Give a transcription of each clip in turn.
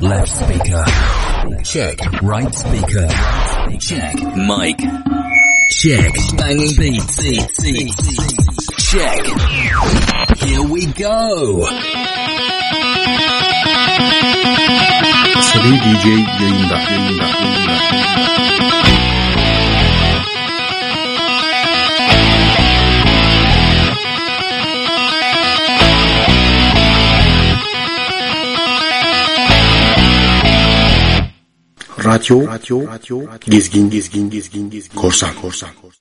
Left speaker. Check. Right speaker. Check. Mic. Check. Banging beats. Check. Here we go. Seri DJ yayında. yayında, yayında. Radyo, radyo, gezgin, gezgin, gezgin, gezgin, korsan, korsan, korsan.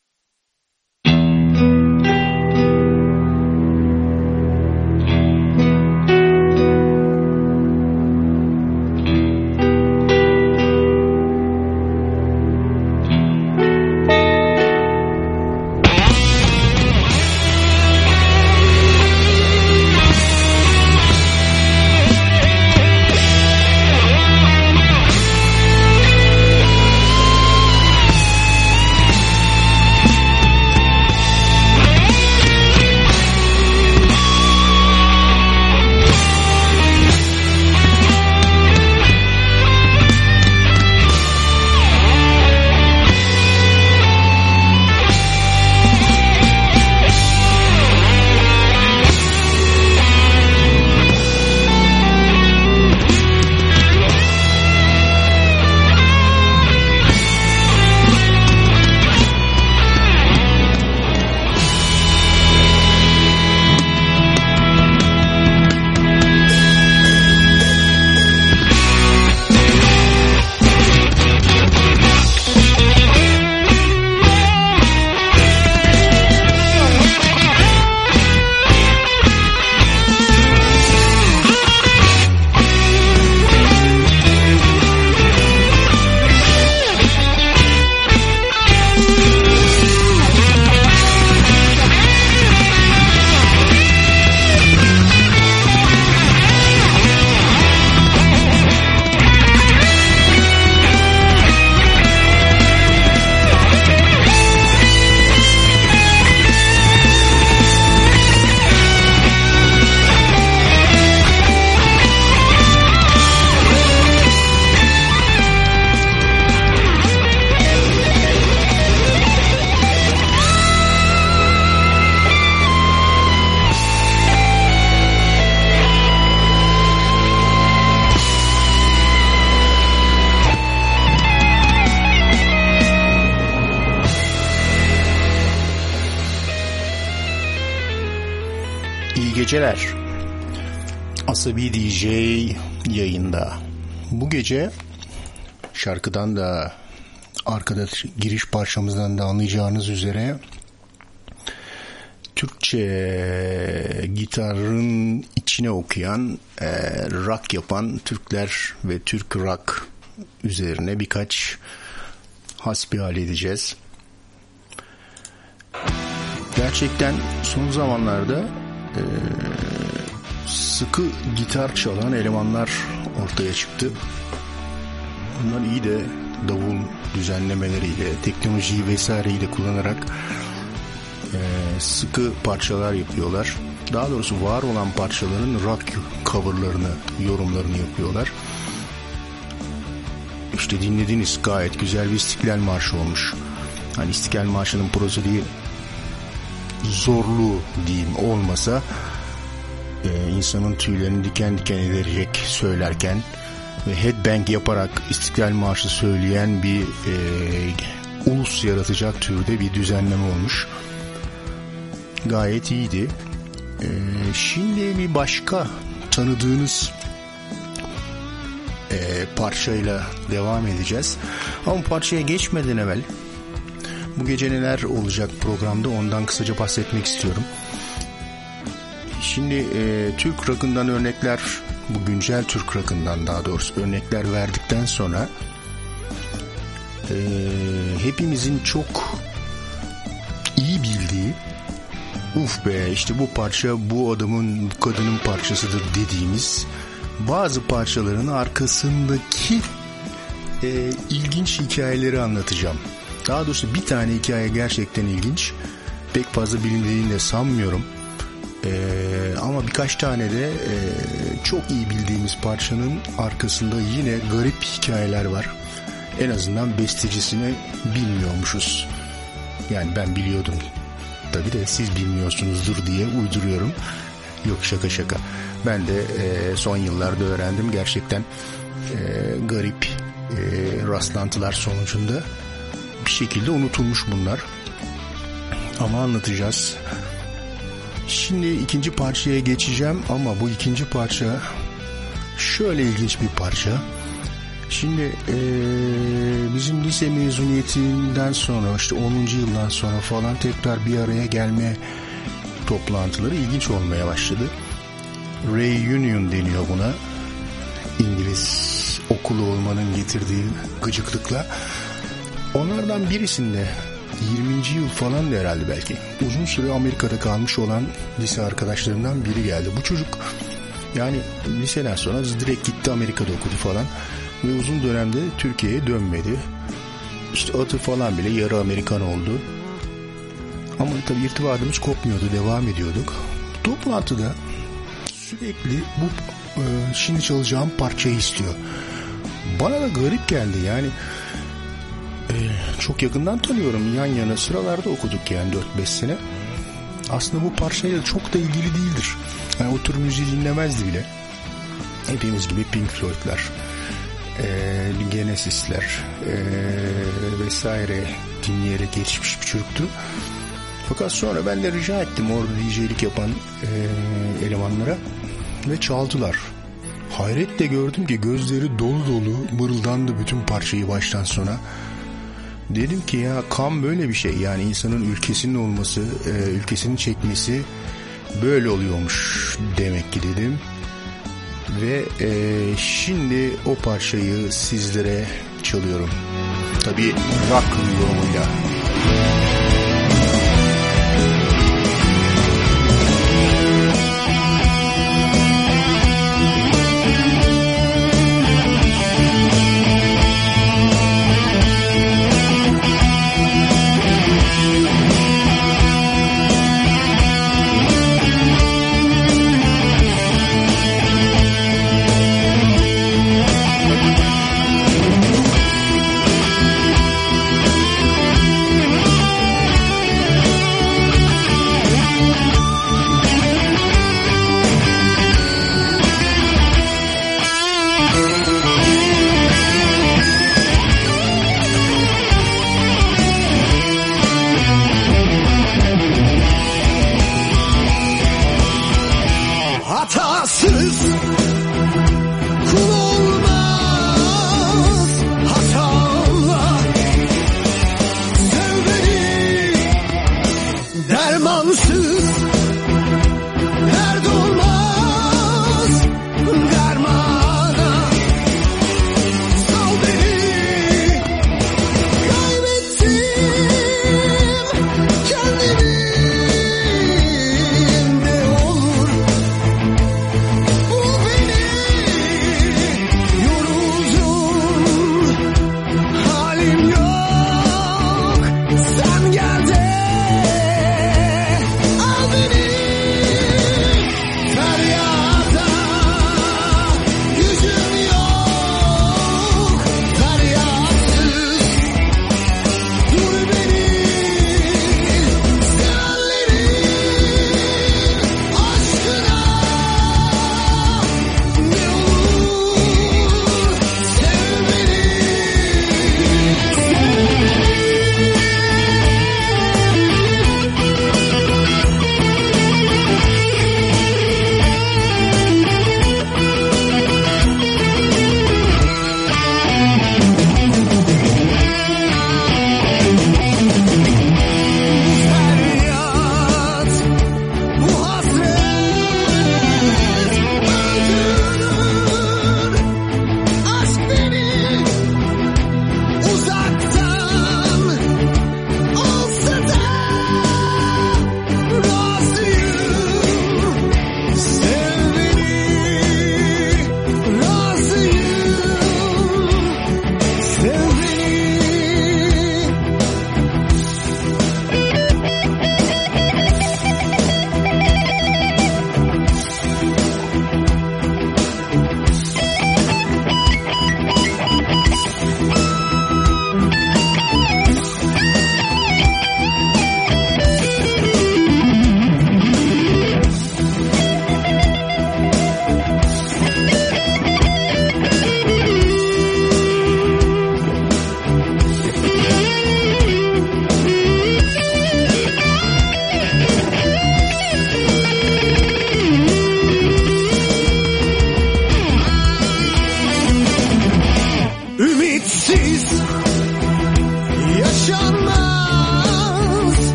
Arkada giriş parçamızdan da anlayacağınız üzere Türkçe gitarın içine okuyan, e, rock yapan Türkler ve Türk rock üzerine birkaç hasbihal edeceğiz. Gerçekten son zamanlarda e, sıkı gitar çalan elemanlar ortaya çıktı. Bunlar iyi de davul düzenlemeleriyle, teknolojiyi vesaireyi de kullanarak e, sıkı parçalar yapıyorlar. Daha doğrusu var olan parçaların rock coverlarını, yorumlarını yapıyorlar. İşte dinlediniz gayet güzel bir İstiklal Marşı olmuş. Hani İstiklal Marşı'nın prozodiği zorluğu diyeyim olmasa e, insanın tüylerini diken diken ederek söylerken ve headbang yaparak İstiklal Marşı söyleyen bir e, ulus yaratacak türde bir düzenleme olmuş. Gayet iyiydi. E, şimdi bir başka tanıdığınız e, parçayla devam edeceğiz. Ama parçaya geçmeden evvel bu gece neler olacak programda ondan kısaca bahsetmek istiyorum. Şimdi e, Türk rock'ından örnekler, bu güncel Türk rock'ından daha doğrusu örnekler verdikten sonra e, hepimizin çok iyi bildiği uf be işte bu parça bu adamın bu kadının parçasıdır dediğimiz bazı parçaların arkasındaki e, ilginç hikayeleri anlatacağım. Daha doğrusu bir tane hikaye gerçekten ilginç. Pek fazla bilindiğini de sanmıyorum. Ee, ama birkaç tane de e, çok iyi bildiğimiz parçanın arkasında yine garip hikayeler var. En azından bestecisini bilmiyormuşuz. Yani ben biliyordum. Tabii de siz bilmiyorsunuzdur diye uyduruyorum. Yok şaka şaka. Ben de e, son yıllarda öğrendim gerçekten e, garip e, rastlantılar sonucunda bir şekilde unutulmuş bunlar. Ama anlatacağız. Şimdi ikinci parçaya geçeceğim ama bu ikinci parça şöyle ilginç bir parça. Şimdi ee, bizim lise mezuniyetinden sonra işte 10. yıldan sonra falan tekrar bir araya gelme toplantıları ilginç olmaya başladı. Reunion deniyor buna. İngiliz okulu olmanın getirdiği gıcıklıkla. Onlardan birisinde 20. yıl falan da herhalde belki. Uzun süre Amerika'da kalmış olan lise arkadaşlarımdan biri geldi. Bu çocuk yani liseden sonra direkt gitti Amerika'da okudu falan. Ve uzun dönemde Türkiye'ye dönmedi. İşte atı falan bile yarı Amerikan oldu. Ama tabii irtibatımız kopmuyordu, devam ediyorduk. Toplantıda sürekli bu e, şimdi çalacağım parçayı istiyor. Bana da garip geldi yani çok yakından tanıyorum yan yana sıralarda okuduk yani 4-5 sene. Aslında bu parçayla çok da ilgili değildir. Yani o tür müziği dinlemezdi bile. Hepimiz gibi Pink Floyd'lar, e, Genesis'ler e, vesaire dinleyerek geçmiş bir çocuktu. Fakat sonra ben de rica ettim orada DJ'lik yapan e, elemanlara ve çaldılar. Hayretle gördüm ki gözleri dolu dolu mırıldandı bütün parçayı baştan sona. Dedim ki ya kan böyle bir şey yani insanın ülkesinin olması, e, ülkesinin çekmesi böyle oluyormuş demek ki dedim. Ve e, şimdi o parçayı sizlere çalıyorum. Tabii rock yorumuyla. devam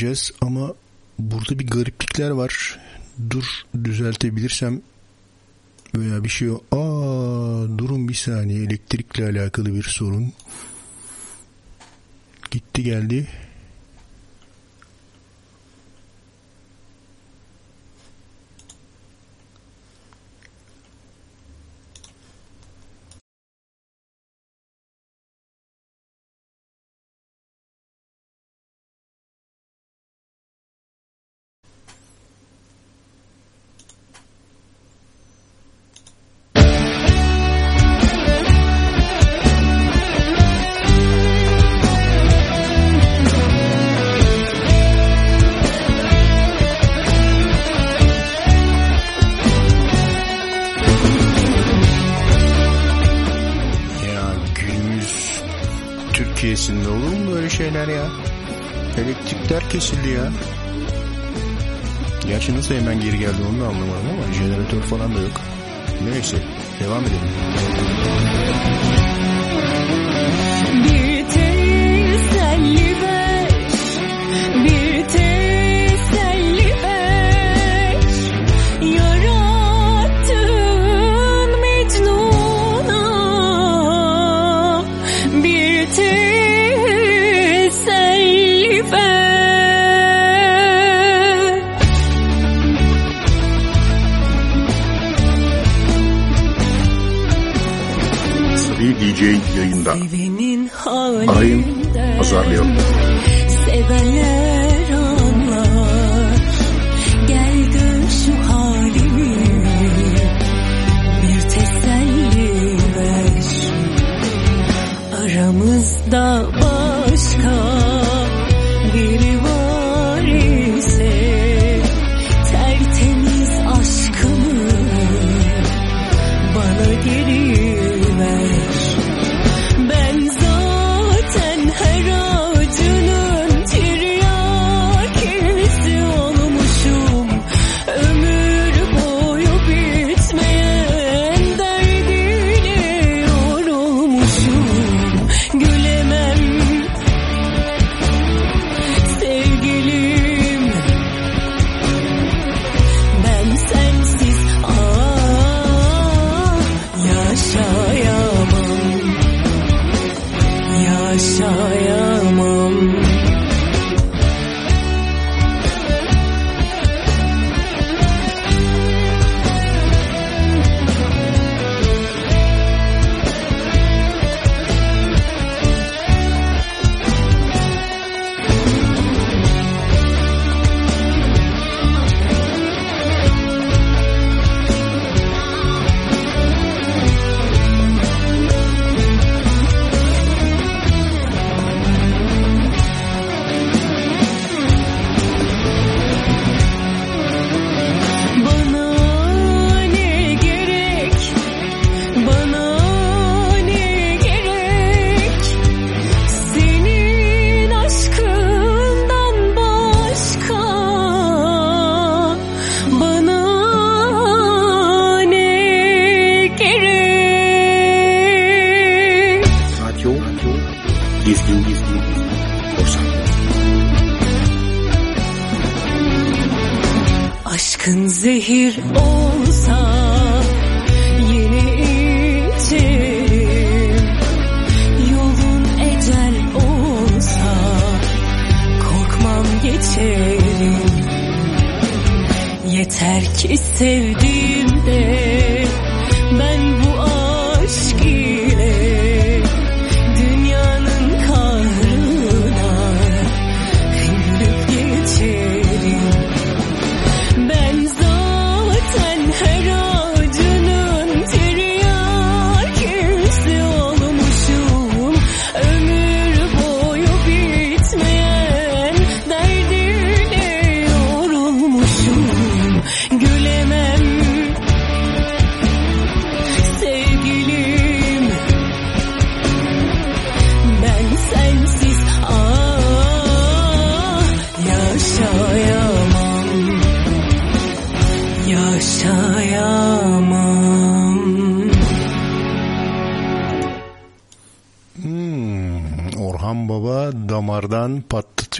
edeceğiz ama burada bir gariplikler var. Dur düzeltebilirsem veya bir şey aa durun bir saniye. Elektrikle alakalı bir sorun. Gitti geldi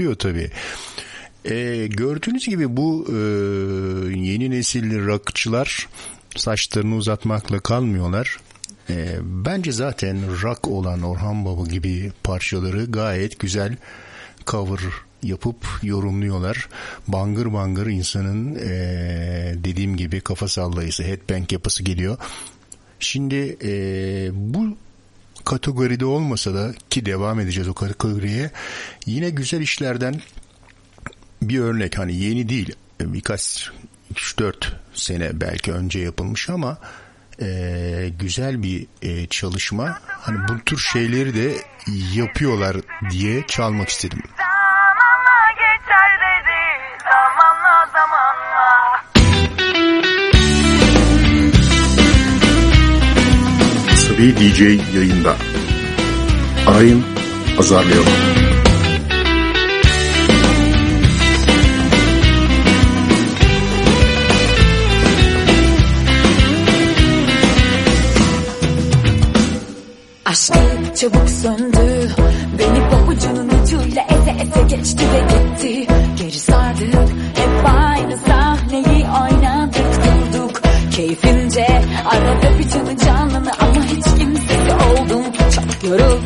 patlatıyor tabii. E, gördüğünüz gibi bu e, yeni nesil rockçılar saçlarını uzatmakla kalmıyorlar. E, bence zaten rock olan Orhan Baba gibi parçaları gayet güzel cover yapıp yorumluyorlar. Bangır bangır insanın e, dediğim gibi kafa sallayısı, headbang yapısı geliyor. Şimdi e, bu kategoride olmasa da ki devam edeceğiz o kategoriye yine güzel işlerden bir örnek hani yeni değil birkaç 3-4 sene belki önce yapılmış ama e, güzel bir e, çalışma. Hani bu tür şeyleri de yapıyorlar diye çalmak istedim. Sabi DJ yayında. Arayın, azarlayalım. Aşkı çabuk söndü Beni pabucunun ucuyla eze eze geçti ve gitti Çok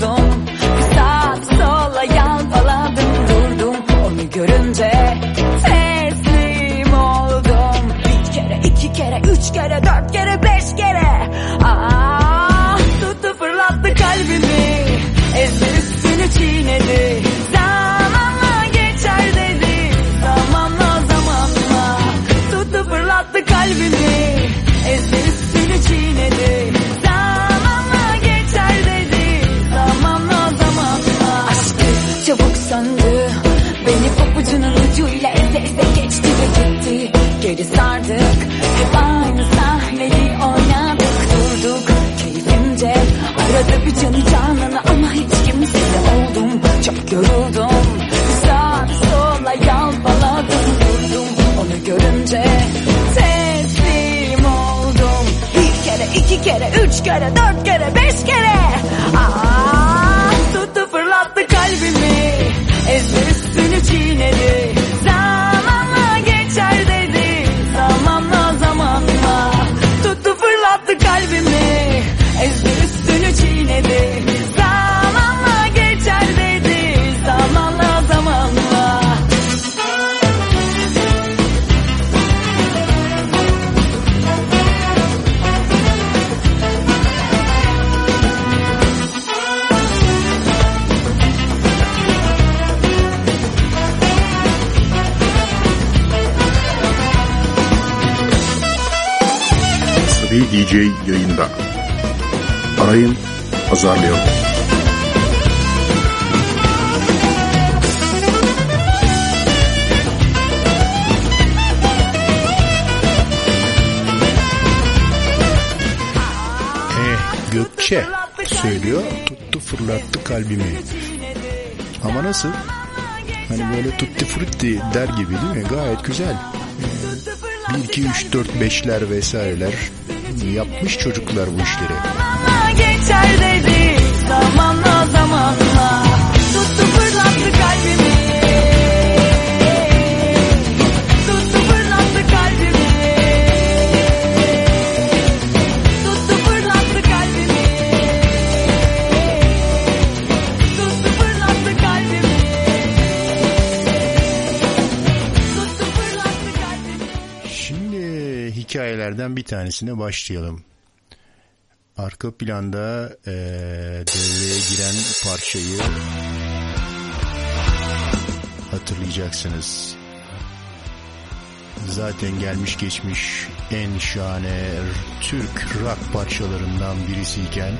kere dört kere beş kere yayında. Arayın, azarlayalım. Eh, Gökçe söylüyor tuttu fırlattı kalbimi. Ama nasıl? Hani böyle tutti frutti der gibi değil mi? Gayet güzel. 1, 2, 3, 4, 5'ler vesaireler yapmış çocuklar bu işleri. Geçer dedi Zamanla zamanla tanesine başlayalım. Arka planda eee, devreye giren parçayı hatırlayacaksınız. Zaten gelmiş geçmiş en şahane Türk rock parçalarından birisiyken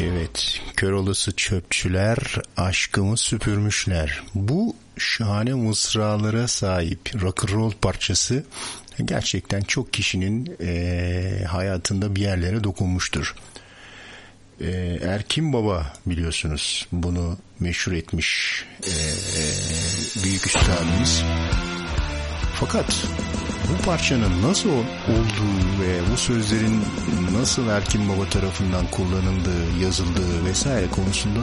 Evet, kör olası çöpçüler aşkımı süpürmüşler. Bu şahane mısralara sahip rock and roll parçası gerçekten çok kişinin eee, hayatında bir yerlere dokunmuştur. Eee, Erkin Baba biliyorsunuz bunu meşhur etmiş eee, büyük üstadımız. Fakat bu parçanın nasıl olduğu ve bu sözlerin nasıl Erkin Baba tarafından kullanıldığı, yazıldığı vesaire konusunda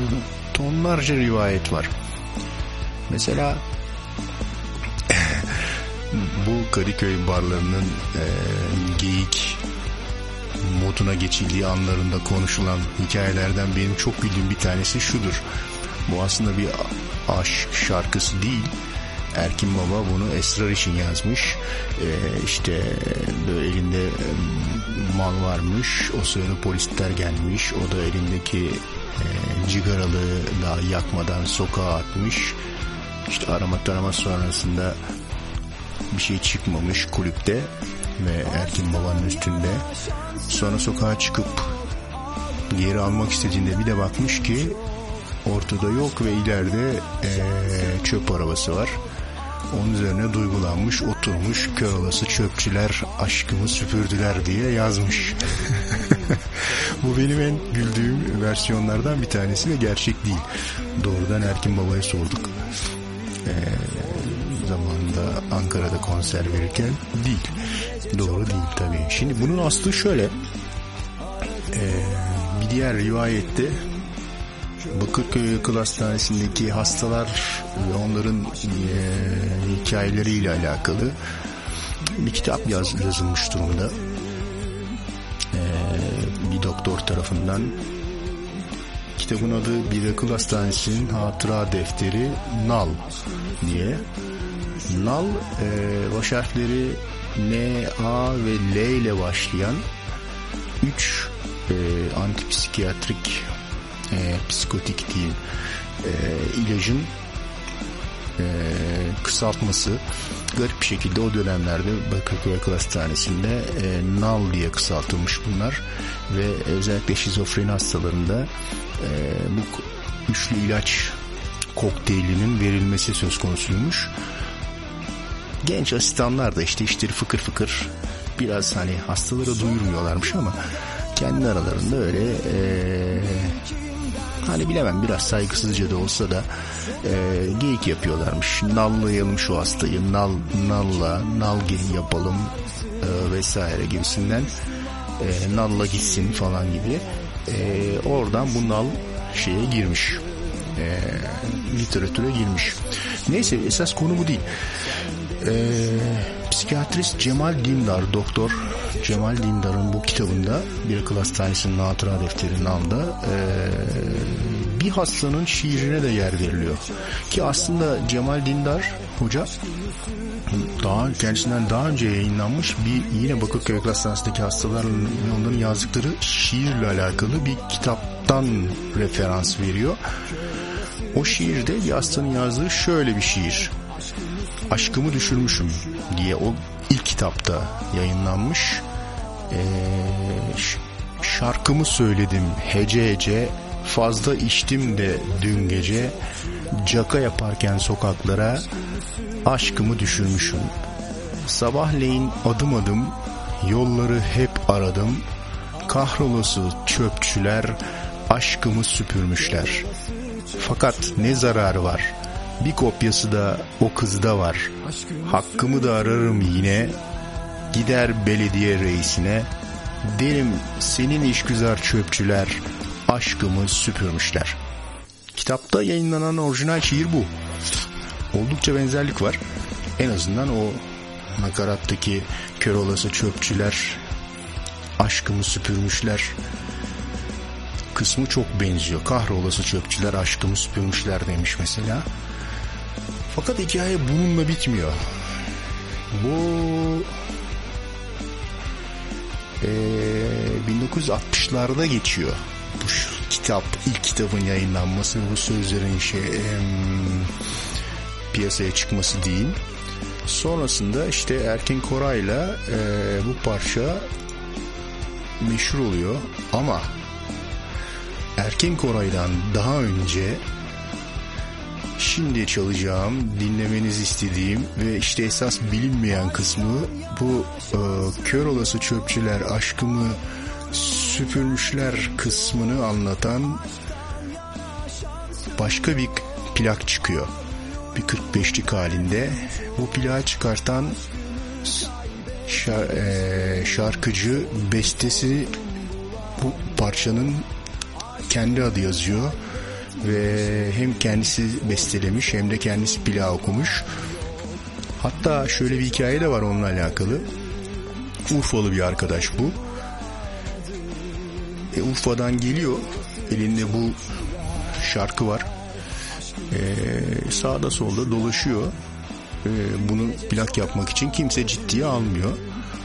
tonlarca rivayet var. Mesela bu Kadıköy barlarının e, geyik moduna geçildiği anlarında konuşulan hikayelerden benim çok bildiğim bir tanesi şudur. Bu aslında bir aşk şarkısı değil. Erkin Baba bunu esrar için yazmış. Ee, işte böyle elinde e, mal varmış. O sırada polisler gelmiş. O da elindeki e, cigaralı daha yakmadan sokağa atmış. İşte arama tarama sonrasında bir şey çıkmamış kulüpte ve Erkin Baba'nın üstünde. Sonra sokağa çıkıp geri almak istediğinde bir de bakmış ki ortada yok ve ileride eee, çöp arabası var. Onun üzerine duygulanmış, oturmuş, kör olası çöpçüler aşkımı süpürdüler diye yazmış. Bu benim en güldüğüm versiyonlardan bir tanesi ve gerçek değil. Doğrudan Erkin Baba'ya sorduk. Ee, zamanında Ankara'da konser verirken değil. Doğru değil tabii. Şimdi bunun aslı şöyle. Ee, bir diğer rivayette Bakırköy Akıl Hastanesi'ndeki hastalar ve onların e, hikayeleriyle alakalı bir kitap yaz, yazılmış durumda. E, bir doktor tarafından. Kitabın adı Bir Akıl Hastanesi'nin Hatıra Defteri Nal diye. Nal e, baş harfleri N, A ve L ile başlayan üç e, antipsikiyatrik e, psikotik diyeyim e, ilacın e, kısaltması garip bir şekilde o dönemlerde Bakırköy Akıl Hastanesi'nde e, NAL diye kısaltılmış bunlar ve özellikle şizofreni hastalarında e, bu üçlü ilaç kokteylinin verilmesi söz konusuymuş. Genç asistanlar da işte işleri fıkır fıkır biraz hani hastalara duyurmuyorlarmış ama kendi aralarında öyle e, hani bilemem biraz saygısızca da olsa da e, geyik yapıyorlarmış. Nallayalım şu hastayı, nal, nalla, nal gelin yapalım e, vesaire gibisinden e, nalla gitsin falan gibi. E, oradan bu nal şeye girmiş. E, literatüre girmiş. Neyse esas konu bu değil. E, psikiyatrist Cemal Dindar, doktor Cemal Dindar'ın bu kitabında bir akıl hastanesinin hatıra defterinin anda e, bir hastanın şiirine de yer veriliyor. Ki aslında Cemal Dindar hoca daha kendisinden daha önce yayınlanmış bir yine Bakırköy Akıl Hastanesi'ndeki hastaların onların yazdıkları şiirle alakalı bir kitaptan referans veriyor. O şiirde bir hastanın yazdığı şöyle bir şiir. Aşkımı düşürmüşüm diye o ilk kitapta yayınlanmış. Ee, şarkımı söyledim hece hece fazla içtim de dün gece caka yaparken sokaklara aşkımı düşürmüşüm. Sabahleyin adım adım yolları hep aradım. Kahrolası çöpçüler aşkımı süpürmüşler. Fakat ne zararı var? Bir kopyası da o kızda var. Hakkımı da ararım yine. Gider belediye reisine. Derim senin işgüzar çöpçüler aşkımı süpürmüşler. Kitapta yayınlanan orijinal şiir bu. Oldukça benzerlik var. En azından o nakarattaki kör olası çöpçüler aşkımı süpürmüşler kısmı çok benziyor. Kahrolası çöpçüler aşkımı süpürmüşler demiş mesela. Fakat hikaye bununla bitmiyor. Bu eee 1960'larda geçiyor. Bu kitap, ilk kitabın yayınlanması bu sözlerin şey em, piyasaya çıkması diyeyim. Sonrasında işte Erkin Koray'la eee, bu parça meşhur oluyor ama Erkin Koray'dan daha önce şimdi çalacağım, dinlemenizi istediğim ve işte esas bilinmeyen kısmı bu e, kör olası çöpçüler aşkımı süpürmüşler kısmını anlatan başka bir plak çıkıyor. Bir 45'lik halinde. Bu plağı çıkartan şa- e, şarkıcı bestesi bu parçanın kendi adı yazıyor ve hem kendisi bestelemiş hem de kendisi plağı okumuş. Hatta şöyle bir hikaye de var onunla alakalı. Urfalı bir arkadaş bu. E, Urfa'dan geliyor. Elinde bu şarkı var. E, sağda solda dolaşıyor. E, bunu plak yapmak için kimse ciddiye almıyor.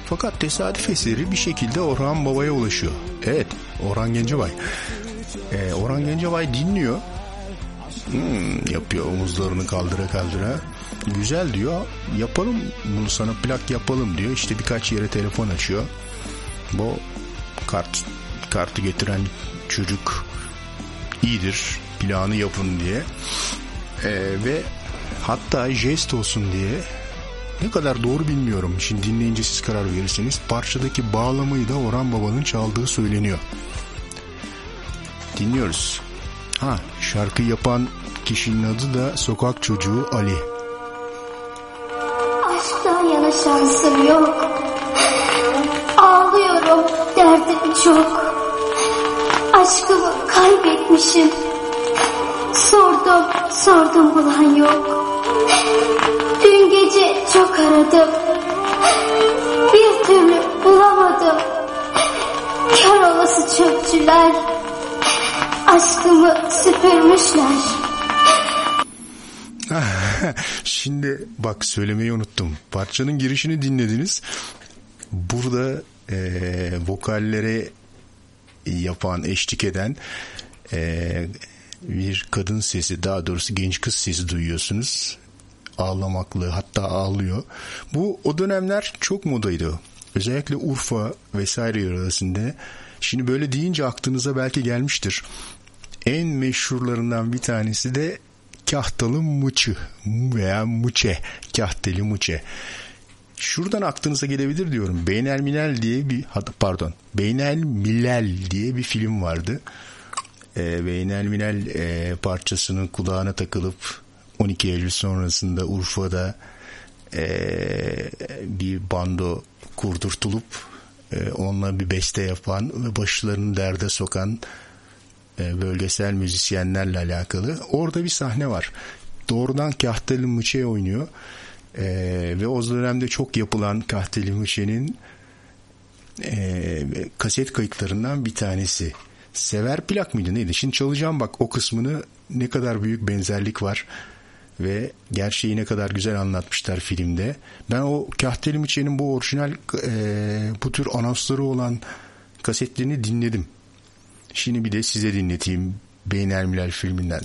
Fakat tesadüf eseri bir şekilde Orhan Baba'ya ulaşıyor. Evet, Orhan Gencebay. E, Orhan Gencebay dinliyor. Hmm, yapıyor omuzlarını kaldıra kaldıra. Güzel diyor. Yapalım bunu sana plak yapalım diyor. İşte birkaç yere telefon açıyor. Bu kart kartı getiren çocuk iyidir planı yapın diye. E, ve hatta jest olsun diye ne kadar doğru bilmiyorum. Şimdi dinleyince siz karar verirsiniz. Parçadaki bağlamayı da Orhan Baba'nın çaldığı söyleniyor. Dinliyoruz. Ha şarkı yapan kişinin adı da Sokak Çocuğu Ali. Aşktan yana şansım yok. Ağlıyorum derdim çok. Aşkımı kaybetmişim. Sordum, sordum bulan yok. Dün gece çok aradım. Bir türlü bulamadım. Kör olası çöpçüler. Aşkımı süpürmüşler. Şimdi bak söylemeyi unuttum. Parçanın girişini dinlediniz. Burada eee, vokallere yapan, eşlik eden e, bir kadın sesi daha doğrusu genç kız sesi duyuyorsunuz. Ağlamaklı hatta ağlıyor. Bu o dönemler çok modaydı. Özellikle Urfa vesaire yöresinde. Şimdi böyle deyince aklınıza belki gelmiştir. En meşhurlarından bir tanesi de Kahtalı Mıçı veya Mıçe. Kahteli Mıçe. Şuradan aklınıza gelebilir diyorum. Beynel Milal diye bir pardon. Beynel Milal diye bir film vardı. E, Beynel Milal e, parçasının kulağına takılıp 12 Eylül sonrasında Urfa'da e, bir bando kurdurtulup e, onunla bir beste yapan ve başlarını derde sokan bölgesel müzisyenlerle alakalı. Orada bir sahne var. Doğrudan Kahteli Mıçe oynuyor. E, ve o dönemde çok yapılan Kahteli Mıçe'nin e, kaset kayıtlarından bir tanesi. Sever plak mıydı neydi? Şimdi çalacağım bak o kısmını ne kadar büyük benzerlik var ve gerçeği ne kadar güzel anlatmışlar filmde. Ben o Kahteli Miçe'nin bu orijinal e, bu tür anonsları olan kasetlerini dinledim. Şimdi bir de size dinleteyim Beynelmilal filminden.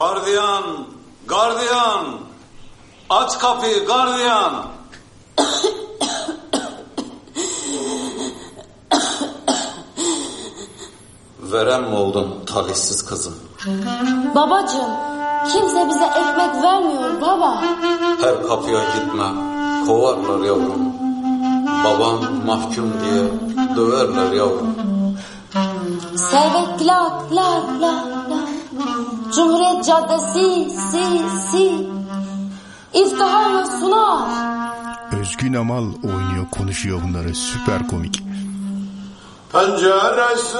Gardiyan, gardiyan, aç kapıyı gardiyan. Verem mi oldun talihsiz kızım? Babacığım, kimse bize ekmek vermiyor baba. Her kapıya gitme, kovarlar yavrum. Babam mahkum diye döverler yavrum. Servet lak lak lak lak. Cumhuriyet Caddesi si si. İftiharla sunar. Özgün Amal oynuyor konuşuyor bunları süper komik. Penceresi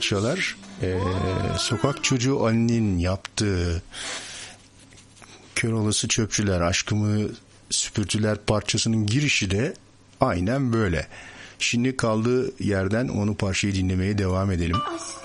parçalar. Eee, sokak çocuğu Ali'nin yaptığı Kör olası çöpçüler aşkımı süpürtüler parçasının girişi de aynen böyle. Şimdi kaldığı yerden onu parçayı dinlemeye devam edelim. Aşkımı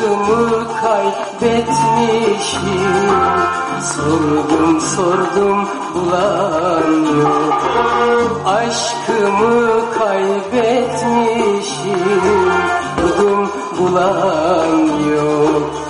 Aşkımı kaybetmişim. Sordum sordum bulan yok Aşkımı kaybetmişim. Sordum bulan yok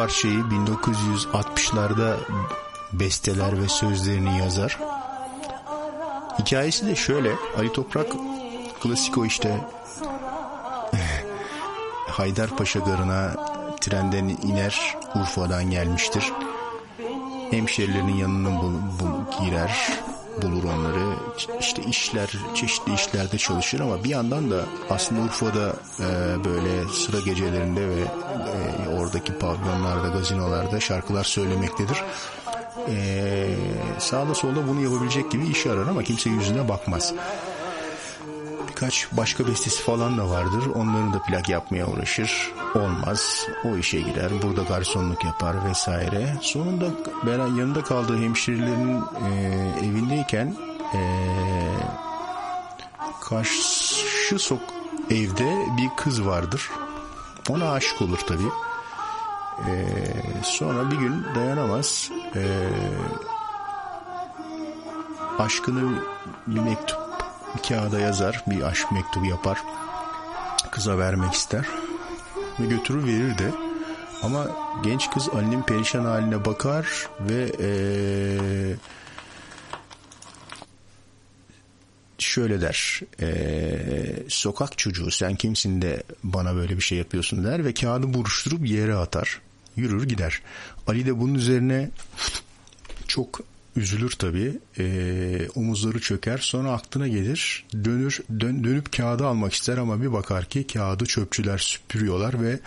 parçayı 1960'larda besteler ve sözlerini yazar. Hikayesi de şöyle. Ali Toprak klasik o işte Haydarpaşa garına trenden iner Urfa'dan gelmiştir. Hemşerilerinin yanına bul, bul- girer bulur onları işte işler çeşitli işlerde çalışır ama bir yandan da aslında Urfa'da e, böyle sıra gecelerinde ve e, oradaki pavyonlarda gazinolarda şarkılar söylemektedir. E, sağda solda bunu yapabilecek gibi iş arar ama kimse yüzüne bakmaz. Birkaç başka bestesi falan da vardır. Onların da plak yapmaya uğraşır. Olmaz. O işe girer. Burada garsonluk yapar vesaire. Sonunda yanında kaldığı hemşirelerin e, evindeyken e, karşı sok evde bir kız vardır. Ona aşık olur tabii. E, sonra bir gün dayanamaz. E, aşkını bir mektup bir kağıda yazar. Bir aşk mektubu yapar. Kıza vermek ister. Ve götürür verir de. Ama genç kız Ali'nin perişan haline bakar ve eee, şöyle der. eee, sokak çocuğu sen kimsin de bana böyle bir şey yapıyorsun der ve kağıdı buruşturup yere atar. Yürür gider. Ali de bunun üzerine çok üzülür tabii. Ee, omuzları çöker. Sonra aklına gelir. Dönür, dön, dönüp kağıdı almak ister ama bir bakar ki kağıdı çöpçüler süpürüyorlar ve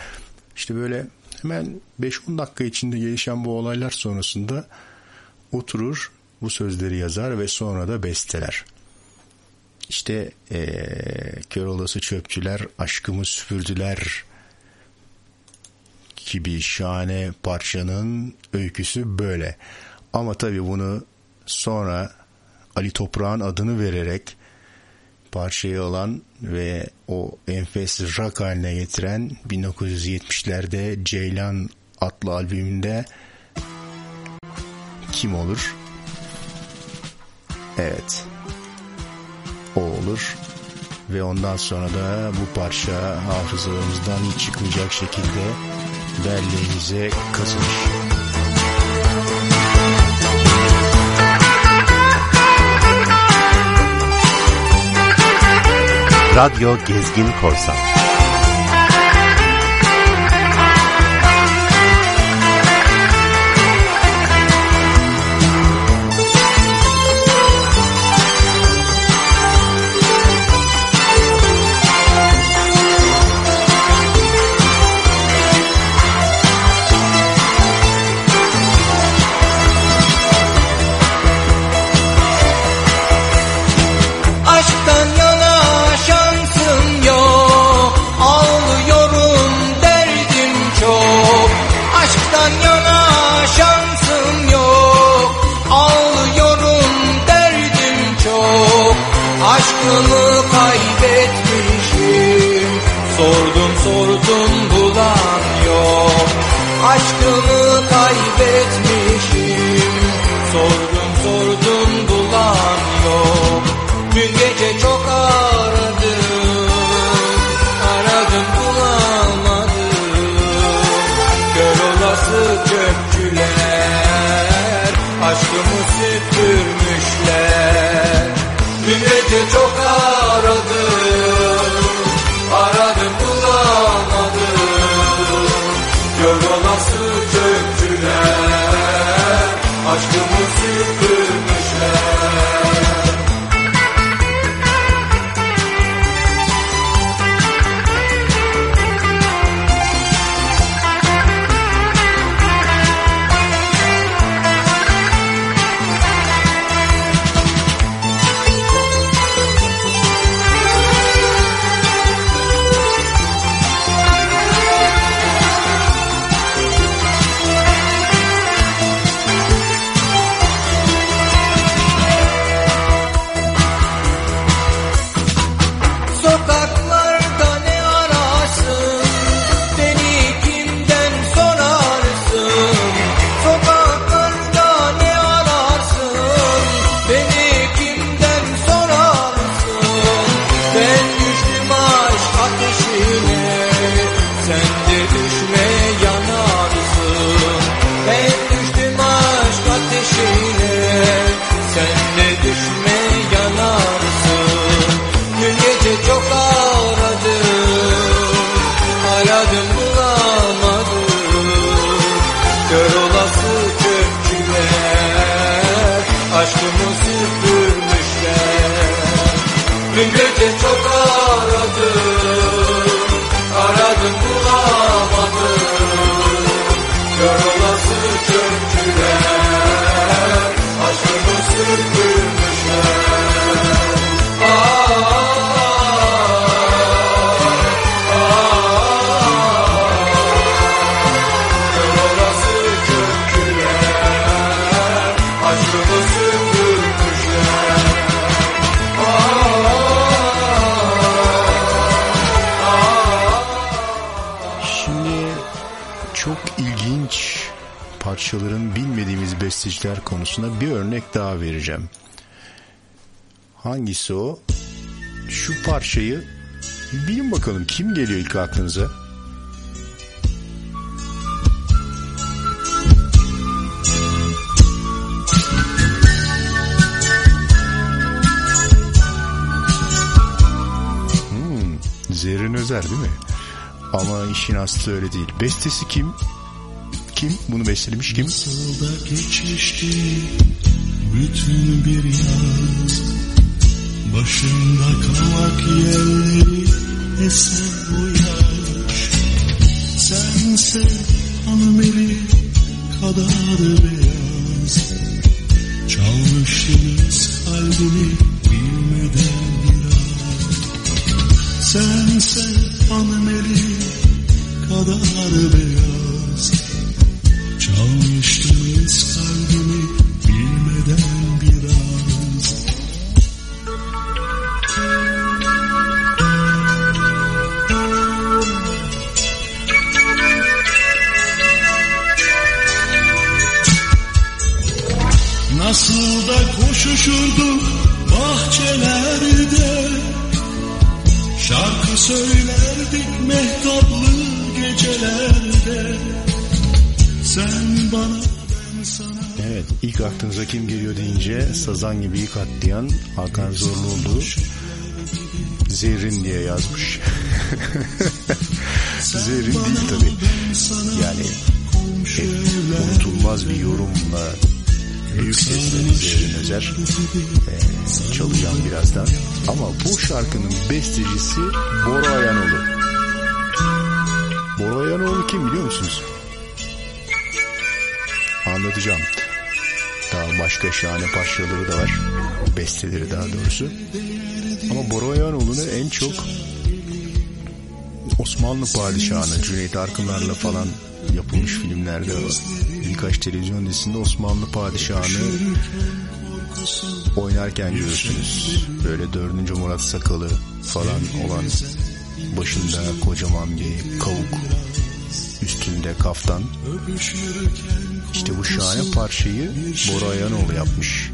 işte böyle hemen 5-10 dakika içinde gelişen bu olaylar sonrasında oturur bu sözleri yazar ve sonra da besteler. İşte ee, kör olası çöpçüler aşkımı süpürdüler gibi şahane parçanın öyküsü böyle. Ama tabii bunu sonra Ali Toprağ'ın adını vererek parçayı alan ve o enfes rock haline getiren 1970'lerde Ceylan adlı albümünde kim olur? Evet. O olur. Ve ondan sonra da bu parça hafızalarımızdan hiç çıkmayacak şekilde belleğimize kazınır. Radyo Gezgin Korsan besteciler konusunda bir örnek daha vereceğim. Hangisi o? Şu parçayı bilin bakalım kim geliyor ilk aklınıza? Hmm, Zerrin Özer değil mi? Ama işin aslı öyle değil. Bestesi kim? Kim? Bunu bestelemiş kim? Nasıl da geçmişti bütün bir yaz. Başımda kavak yelleri eser bu yaş. Sense hanımeli kadar beyaz. Çalmışsınız kalbimi bilmeden biraz. Sense hanımeli kadar beyaz Çalmıştınız kalbimi bilmeden biraz. Nasıl da koşuşurduk bahçelerde. Şarkı söylerdik mehtaplı gecelerde Sen bana ben sana Evet ilk aklınıza kim geliyor deyince Sazan gibi ilk atlayan Hakan Zorluoğlu Zerrin diye yazmış. Zerrin değil tabi. Yani hep unutulmaz bir yorumla büyük sesle Zerrin Özer e, çalacağım birazdan. Ama bu şarkının bestecisi Bora Ayanoğlu. Bora Ayanoğlu kim biliyor musunuz? Anlatacağım. Daha başka şahane parçaları da var. Besteleri daha doğrusu. Ama Bora Ayanoğlu'nu en çok Osmanlı padişahını Cüneyt Arkınlar'la falan yapılmış filmlerde birkaç televizyon dizisinde Osmanlı padişahını oynarken görürsünüz. Böyle dördüncü Murat Sakalı falan olan başında kocaman bir kavuk üstünde kaftan. İşte bu şahane parçayı Bora Ayanoğlu yapmış.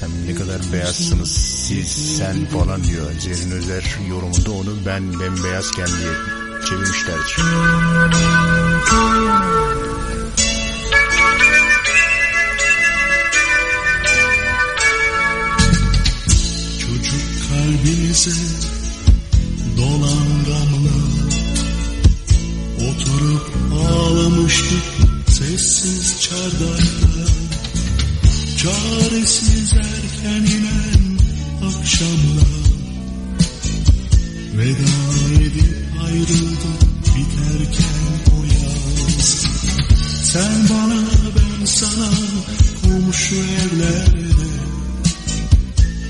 Hem ne kadar beyazsınız siz sen falan diyor. Zerrin Özer yorumunda onu ben bembeyazken diye çevirmişlerdir. Çocuk kalbinize dolan damla Oturup ağlamıştık sessiz çardakta. Çaresiz erken inen akşamlar Veda edip ayrıldık biterken o yaz. Sen bana ben sana komşu evlerde.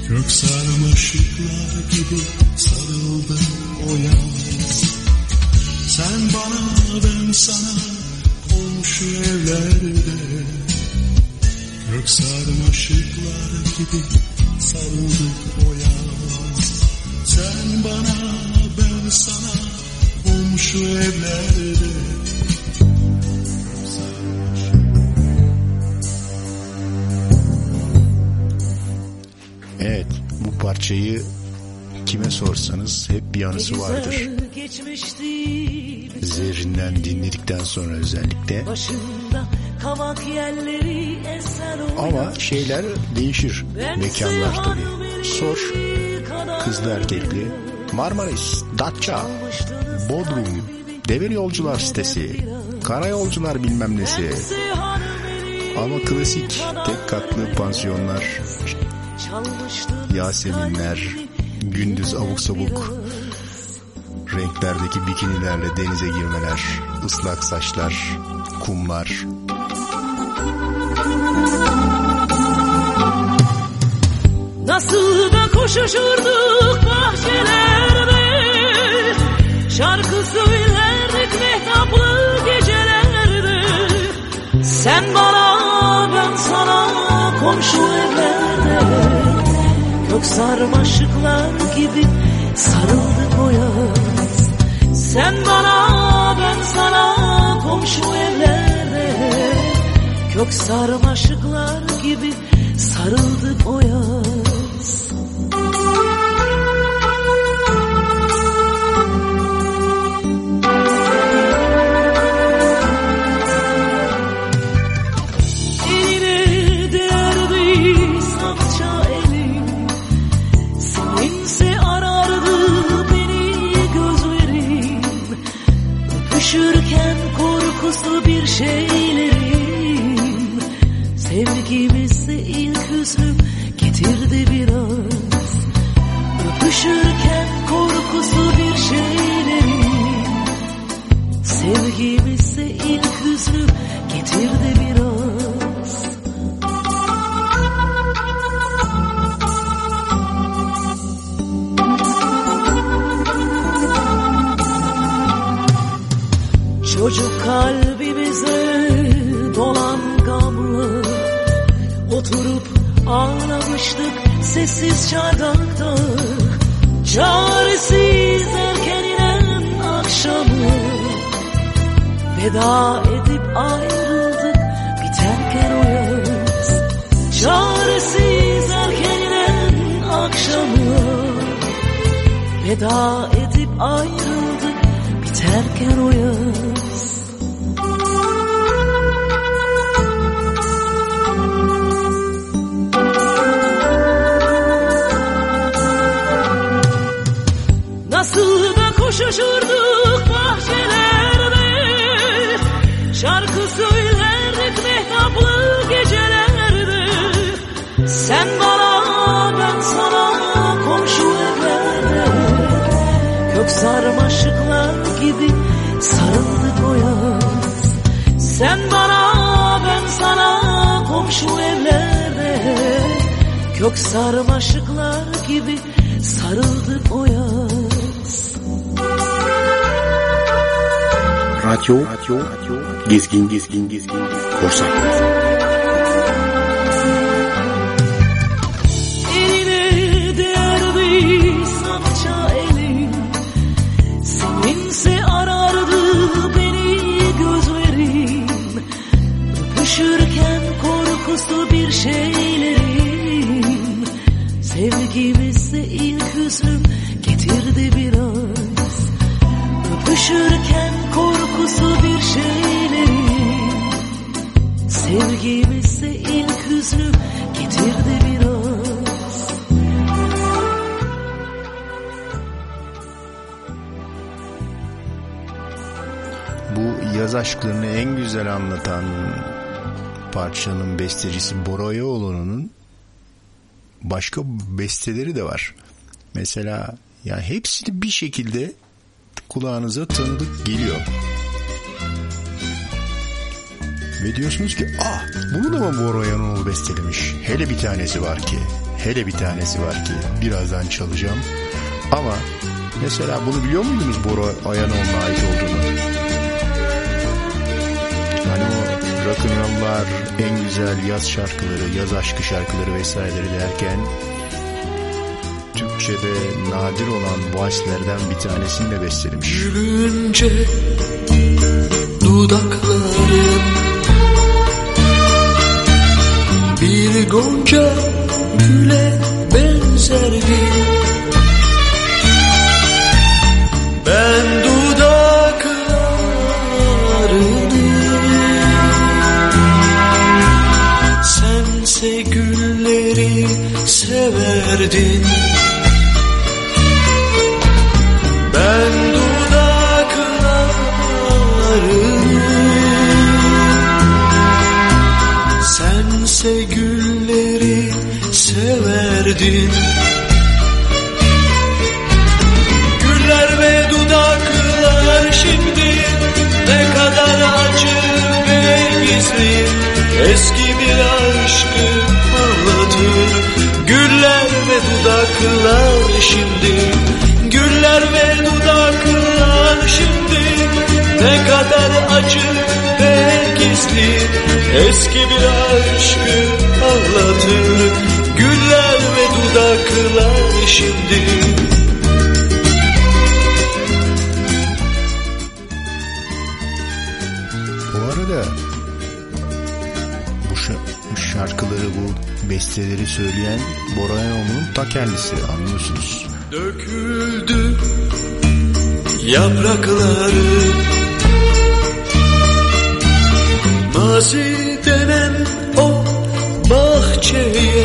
Kök sarmaşıklar gibi sarıldık o yaz Sen bana ben sana komşu evlerde. Kök sarmaşıklar gibi sarıldık o yaz Sen bana ben sana komşu evlerde. Evet bu parçayı kime sorsanız hep bir anısı vardır. Zerrinden dinledikten sonra özellikle. Ama şeyler değişir. Mekanlar tabii. Sor. kızlı erkekli, Marmaris, Datça, Bodrum, Devir Yolcular sitesi, Karayolcular bilmem nesi. Ama klasik tek katlı pansiyonlar, Yaseminler, gündüz abuk sabuk. Renklerdeki bikinilerle denize girmeler, ıslak saçlar, kumlar. Nasıl da koşuşurduk bahçelerde Şarkı söylerdik mehtaplı gecelerde. Sen bana ben sana komşu evlerde Kök sarmaşıklar gibi sarıldık o yaz. Sen bana ben sana komşu evlerde Kök sarmaşıklar gibi sarıldık o sessiz çardakta Çaresiz erken inen akşamı. Veda edip ayrıldık biterken o yaz. Çaresiz erken inen akşamı. Veda edip ayrıldık biterken o yaz da koşuşurduk bahçelerde. Şarkı söylerdik mehtaplı gecelerde. Sen bana ben sana komşu evlerde. Kök sarmaşıklar gibi sarıldık o Sen bana ben sana komşu evlerde. Kök sarmaşıklar gibi sarıldık o yaz Radyo, gezgin, gezgin, gezgin, korsan. Aşklarını en güzel anlatan parçanın bestecisi Bora Oğlu'nun başka besteleri de var. Mesela ya hepsini bir şekilde kulağınıza tanıdık geliyor. Ve diyorsunuz ki ah bunu da mı Bora Ayanoğlu bestelemiş? Hele bir tanesi var ki, hele bir tanesi var ki birazdan çalacağım. Ama mesela bunu biliyor muydunuz Bora Ayanoğlu'na ait olduğunu? Rock'n'roll'lar, en güzel yaz şarkıları, yaz aşkı şarkıları vesaireleri derken Türkçe'de nadir olan valslerden bir tanesini de bestelemiş. Gülünce dudakların bir gonca güle benzerdi. Sense gülleri severdin. Ben dudaklarını Sense gülleri severdin. Güller ve dudaklar şimdi Ne kadar acı ve gizli Eski bir aşkı anlatır Güller ve dudaklar şimdi. Güller ve dudaklar şimdi. Ne kadar acı ve gizli. Eski bir aşkı anlatır Güller ve dudaklar şimdi bu besteleri söyleyen Bora Yoğun'un ta kendisi. Anlıyorsunuz. Döküldü yaprakları. Mazi denen o bahçeye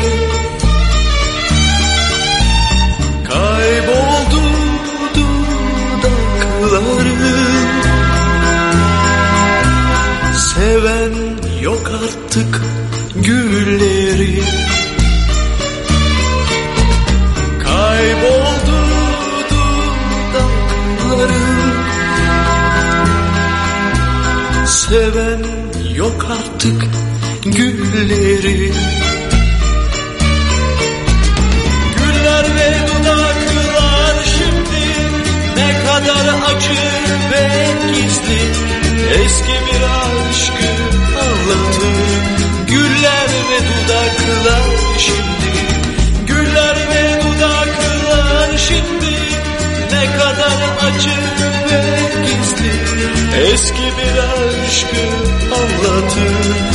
Kayboldu dudakları. Seven yok artık gülleri yok artık gülleri. Güller ve dudaklar şimdi ne kadar acı ve gizli. Eski bir anlatır Güller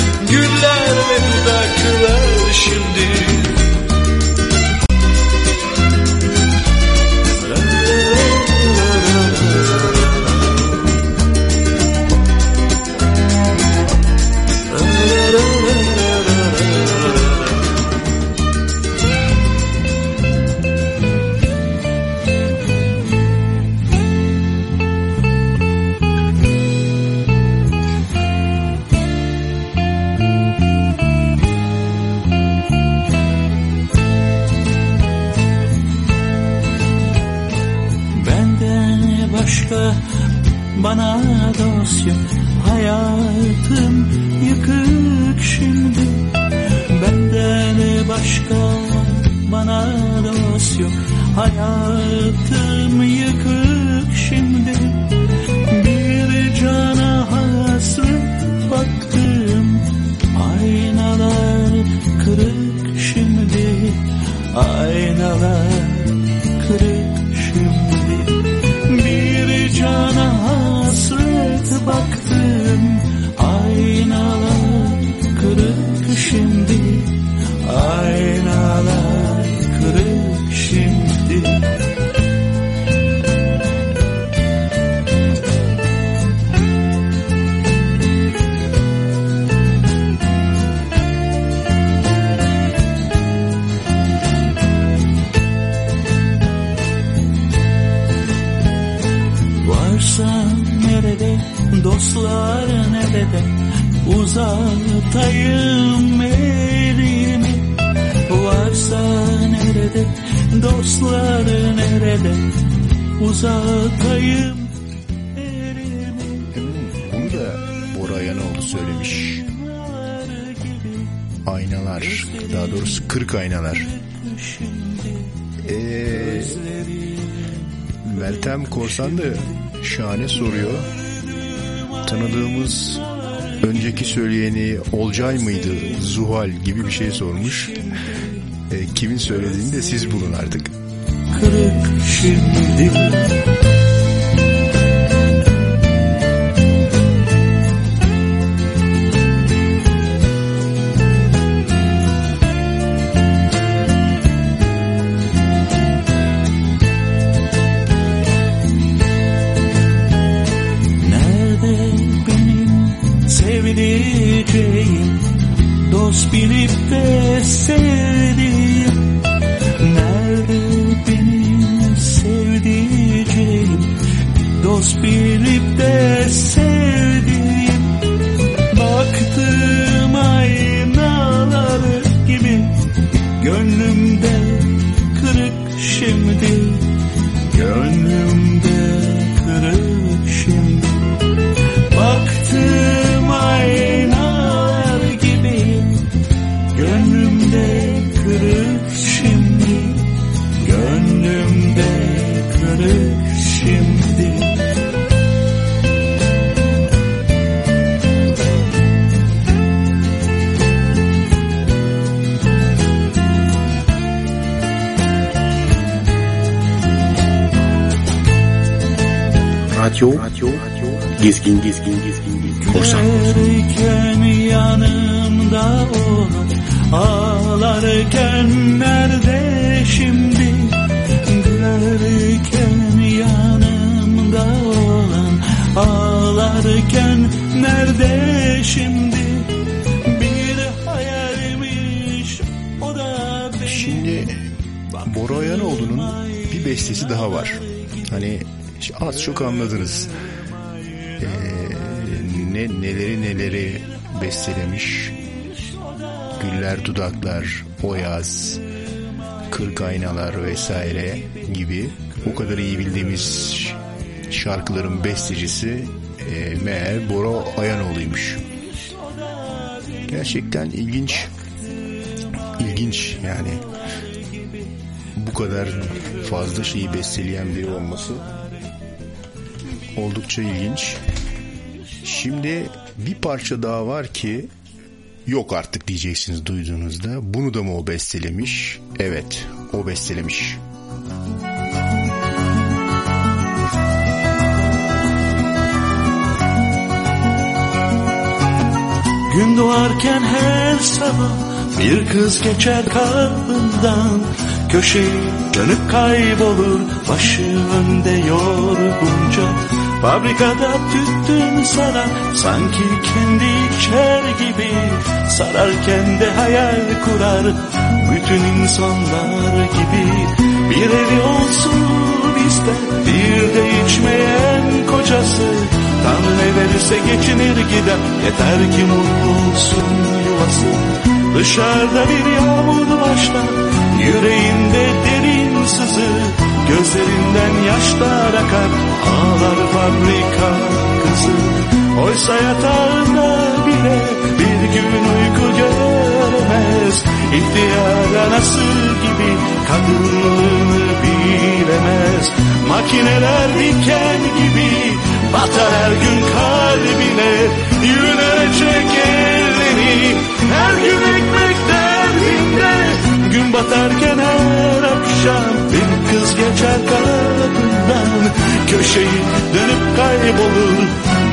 Korsan da şahane soruyor. Tanıdığımız önceki söyleyeni Olcay mıydı, Zuhal gibi bir şey sormuş. Ee, kimin söylediğini de siz bulun artık. kırık şimdi Hospital gezgin, gezgin, gezgin, korsan. Gülerken yanımda olan Ağlarken nerede şimdi Gülerken yanımda olan Ağlarken nerede şimdi Bir hayalmiş o da benim Şimdi Bora Oyanoğlu'nun bir bestesi daha var. Hani az çok anladınız. Ne neleri neleri bestelemiş. Güller dudaklar, o yaz, kırk aynalar vesaire gibi o kadar iyi bildiğimiz şarkıların bestecisi e, meğer Bora Ayanoğlu'ymuş. Gerçekten ilginç. İlginç yani bu kadar fazla şeyi besteleyen biri olması oldukça ilginç. Şimdi bir parça daha var ki yok artık diyeceksiniz duyduğunuzda. Bunu da mı o bestelemiş? Evet, o bestelemiş. Gün doğarken her sabah bir kız geçer kapından Köşeyi dönüp kaybolur başı önde yorgunca Fabrikada tüttün sarar sanki kendi içer gibi. Sararken de hayal kurar bütün insanlar gibi. Bir evi olsun ister bir de içmeyen kocası. Tanrı ne verirse geçinir gider Yeter ki mutlu olsun yuvası. Dışarıda bir yağmur başlar Yüreğinde derin sızı Gözlerinden yaşlar akar Ağlar fabrika kızı. Oysa yatağında bile Bir gün uyku göremez İhtiyar anası gibi Kadınlığını bilemez. Makineler diken gibi Batar her gün kalbine. Yürünecek elleri Her gün ekmek derdinde Gün batarken her akşam Bir kız geçer kapından Köşeyi dönüp kaybolur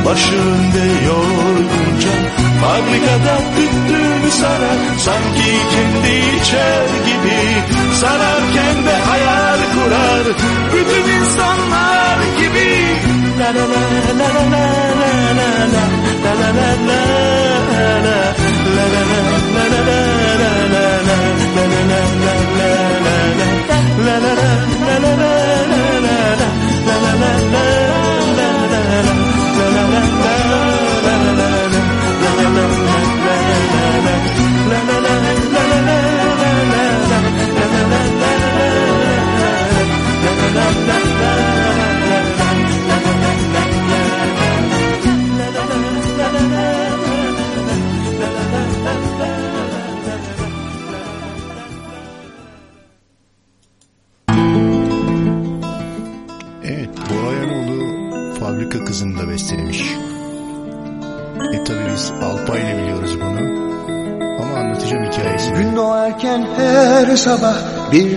Başında yorgunca Fabrikada tüttün sarar Sanki kendi içer gibi Sararken de hayal kurar Bütün insanlar gibi la la la la la la La la la la la La la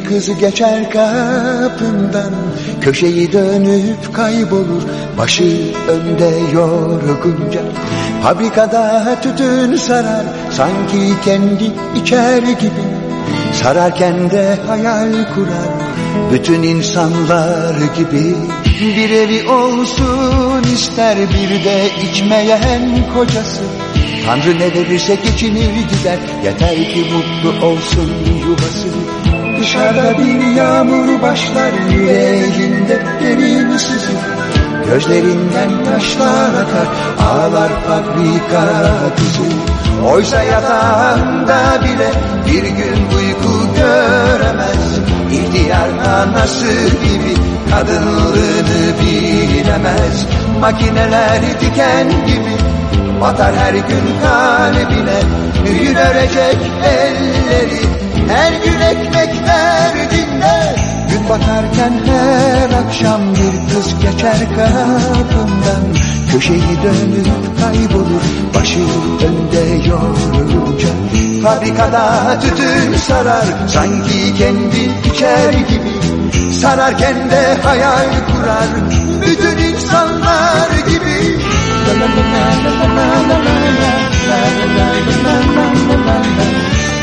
kız geçer kapından Köşeyi dönüp kaybolur başı önde yorgunca. Fabrikada tütün sarar sanki kendi içer gibi. Sararken de hayal kurar bütün insanlar gibi. Bir evi olsun ister bir de içmeyen kocası. Tanrı ne verirse geçinir gider Yeter ki mutlu olsun yuvası Dışarıda bir yağmur başlar Yüreğinde derin sızı Gözlerinden yaşlar akar Ağlar fabrika kızı Oysa yatağında bile Bir gün uyku göremez. İhtiyar anası gibi Kadınlığını bilemez. Makineler diken gibi Batar her gün kalbine. Gün örecek elleri Her gün ekmek derdinde Gün batarken her akşam Bir kız geçer kapından Köşeyi dönüp kaybolur Başı önde yorulunca Fabrikada tütün sarar Sanki kendi içer gibi sararken de hayal kurar bütün insanlar gibi. La la la la la la la la la la la la la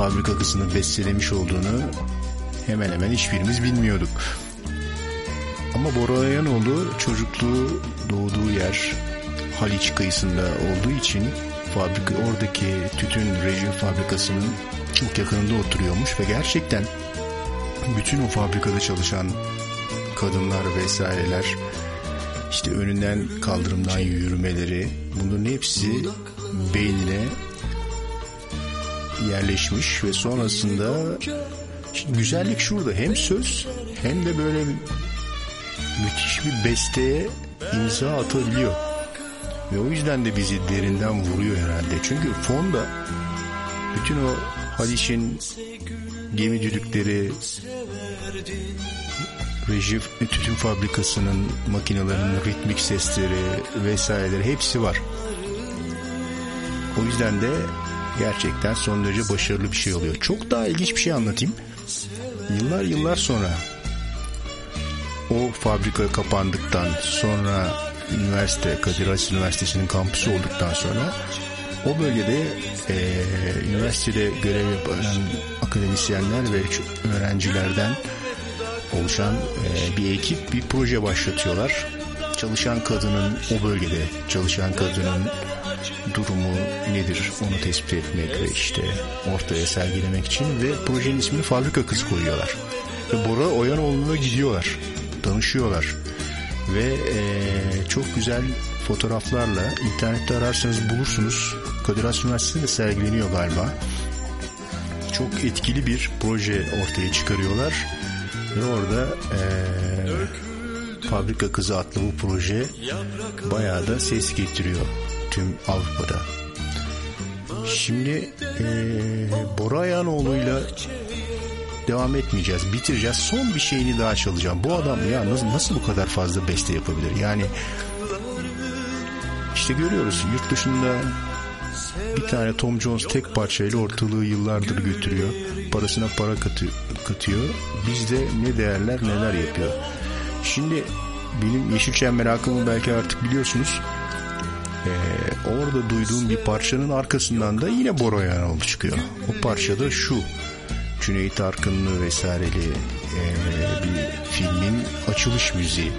fabrika kızını bestelemiş olduğunu hemen hemen hiçbirimiz bilmiyorduk. Ama Bora Oyanoğlu çocukluğu doğduğu yer Haliç kıyısında olduğu için fabrika oradaki tütün rejim fabrikasının çok yakınında oturuyormuş ve gerçekten bütün o fabrikada çalışan kadınlar vesaireler işte önünden kaldırımdan yürümeleri bunların hepsi beynine yerleşmiş ve sonrasında güzellik şurada hem söz hem de böyle müthiş bir besteye imza atabiliyor. Ve o yüzden de bizi derinden vuruyor herhalde. Çünkü fonda bütün o Haliç'in gemi düdükleri reji tütün fabrikasının makinelerinin ritmik sesleri vesaireleri hepsi var. O yüzden de gerçekten son derece başarılı bir şey oluyor. Çok daha ilginç bir şey anlatayım. Yıllar yıllar sonra o fabrika kapandıktan sonra üniversite Kadir Has Üniversitesi'nin kampüsü olduktan sonra o bölgede e, üniversitede görev yapan akademisyenler ve öğrencilerden oluşan e, bir ekip bir proje başlatıyorlar. Çalışan kadının o bölgede çalışan kadının durumu nedir onu tespit etmek ve işte ortaya sergilemek için ve projenin ismini Fabrika Kız koyuyorlar. Ve Bora Oyanoğlu'na gidiyorlar. Danışıyorlar. Ve e, çok güzel fotoğraflarla internette ararsanız bulursunuz. Kadir Has Üniversitesi'nde sergileniyor galiba. Çok etkili bir proje ortaya çıkarıyorlar. Ve orada e, Fabrika Kızı adlı bu proje bayağı da ses getiriyor tüm Avrupa'da. Şimdi e, Bora Ayanoğlu'yla devam etmeyeceğiz. Bitireceğiz. Son bir şeyini daha çalacağım. Bu adam ya nasıl, nasıl bu kadar fazla beste yapabilir? Yani işte görüyoruz yurt dışında bir tane Tom Jones tek parçayla ortalığı yıllardır götürüyor. Parasına para katıyor. katıyor. Bizde ne değerler neler yapıyor. Şimdi benim Yeşilçam merakımı belki artık biliyorsunuz. Ee, orada duyduğum bir parçanın arkasından da yine Bora Yanoğlu çıkıyor. O parçada şu Cüneyt Arkınlı vesaireli e, bir filmin açılış müziği.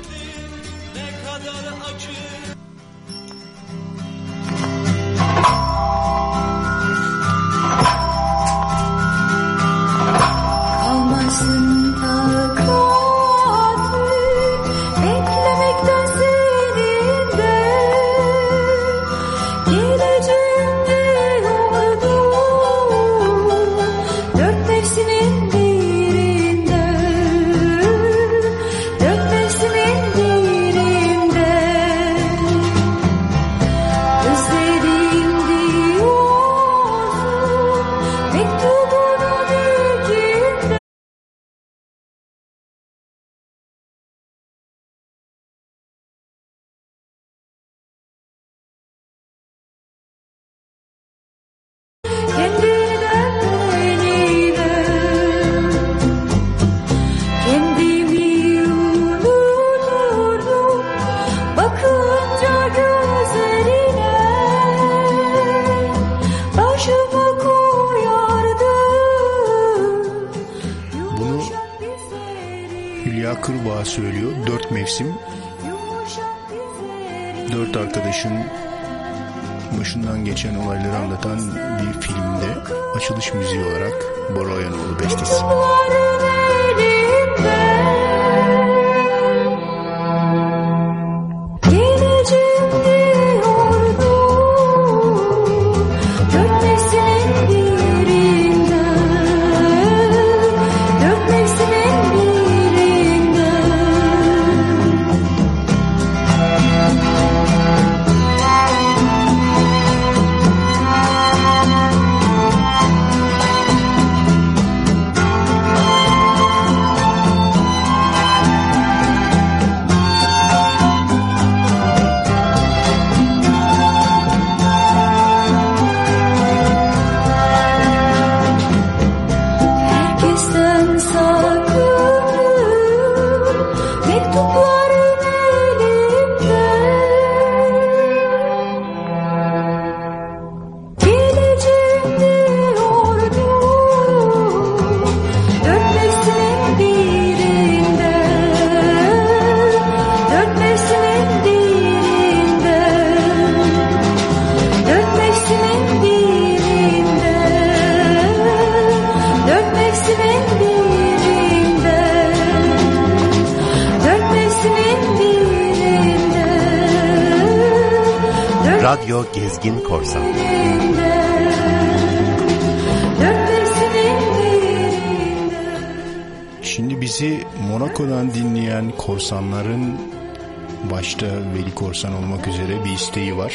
Korsan olmak üzere bir isteği var.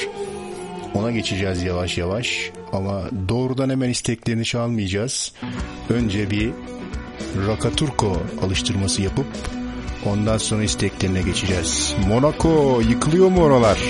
Ona geçeceğiz yavaş yavaş ama doğrudan hemen isteklerini çalmayacağız. Önce bir Rakaturko alıştırması yapıp ondan sonra isteklerine geçeceğiz. Monaco yıkılıyor mu oralar?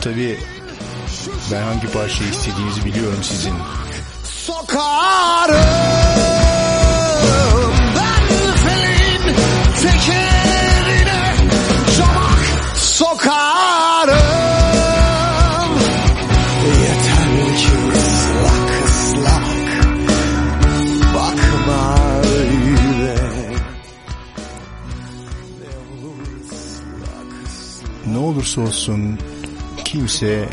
Tabii ben hangi parçayı istediğinizi biliyorum sizin. Sokarım ben felin tekerine Çomak sokarım. Yeter ki ıslak ıslak Bakma öyle. Ne olursa olsun kimse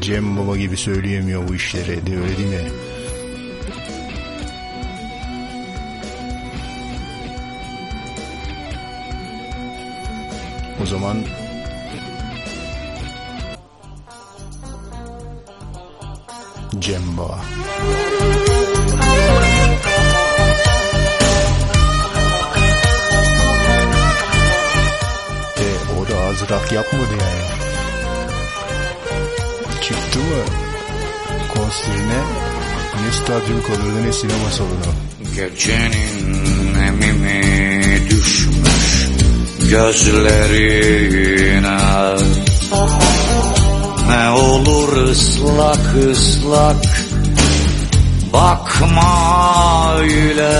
Cem Baba gibi söyleyemiyor bu işleri de öyle değil mi? O zaman stadyum ne sinema salonu. Gecenin emimi düşmüş gözlerine. Ne olur ıslak ıslak bakma öyle.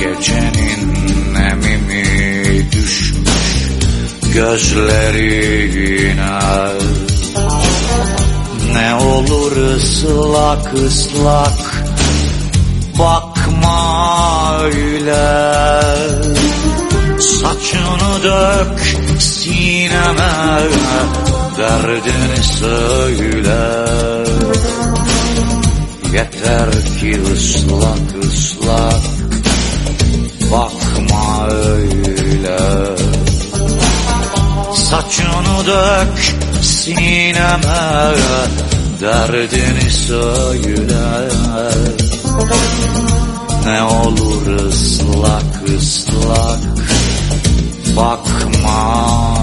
Gecenin emimi düşmüş gözlerine Ne olur ıslak ıslak bakma öyle. Saçını dök sineme Derdini söyle. Yeter ki ıslak ıslak Bakma öyle. Saçını dök sineme Derdini söyle Ne olur ıslak ıslak Bakma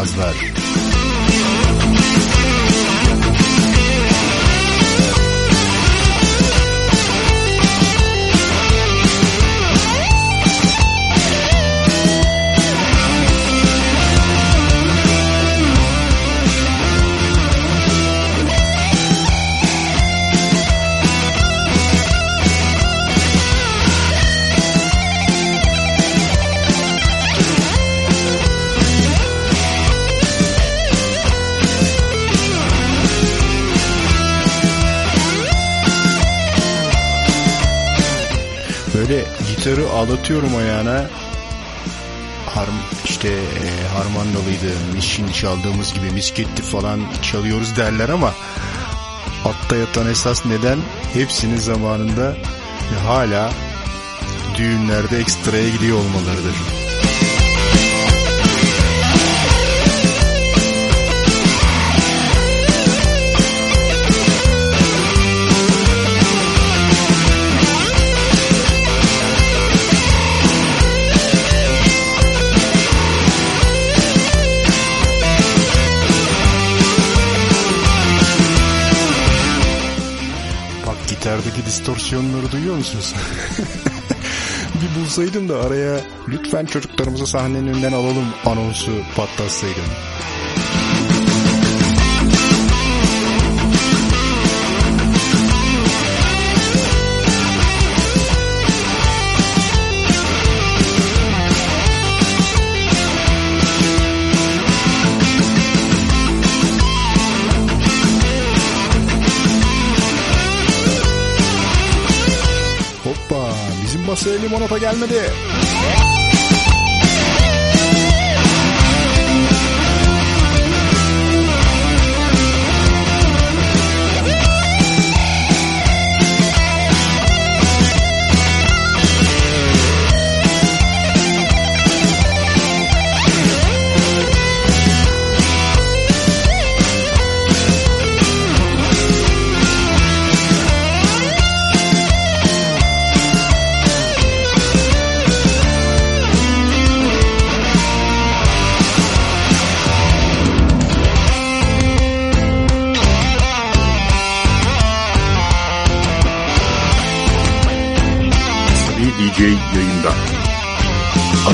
Yılmazlar. Ağlatıyorum ayağına. Harm, işte e, harmandalıydı, mişin çaldığımız gibi misketti falan çalıyoruz derler ama altta yatan esas neden hepsinin zamanında ve hala düğünlerde ekstraya gidiyor olmalarıdır. Distorsiyonları duyuyor musunuz? bir bulsaydım da araya lütfen çocuklarımızı sahnenin önünden alalım anonsu patlatsaydım. Limonata gelmedi.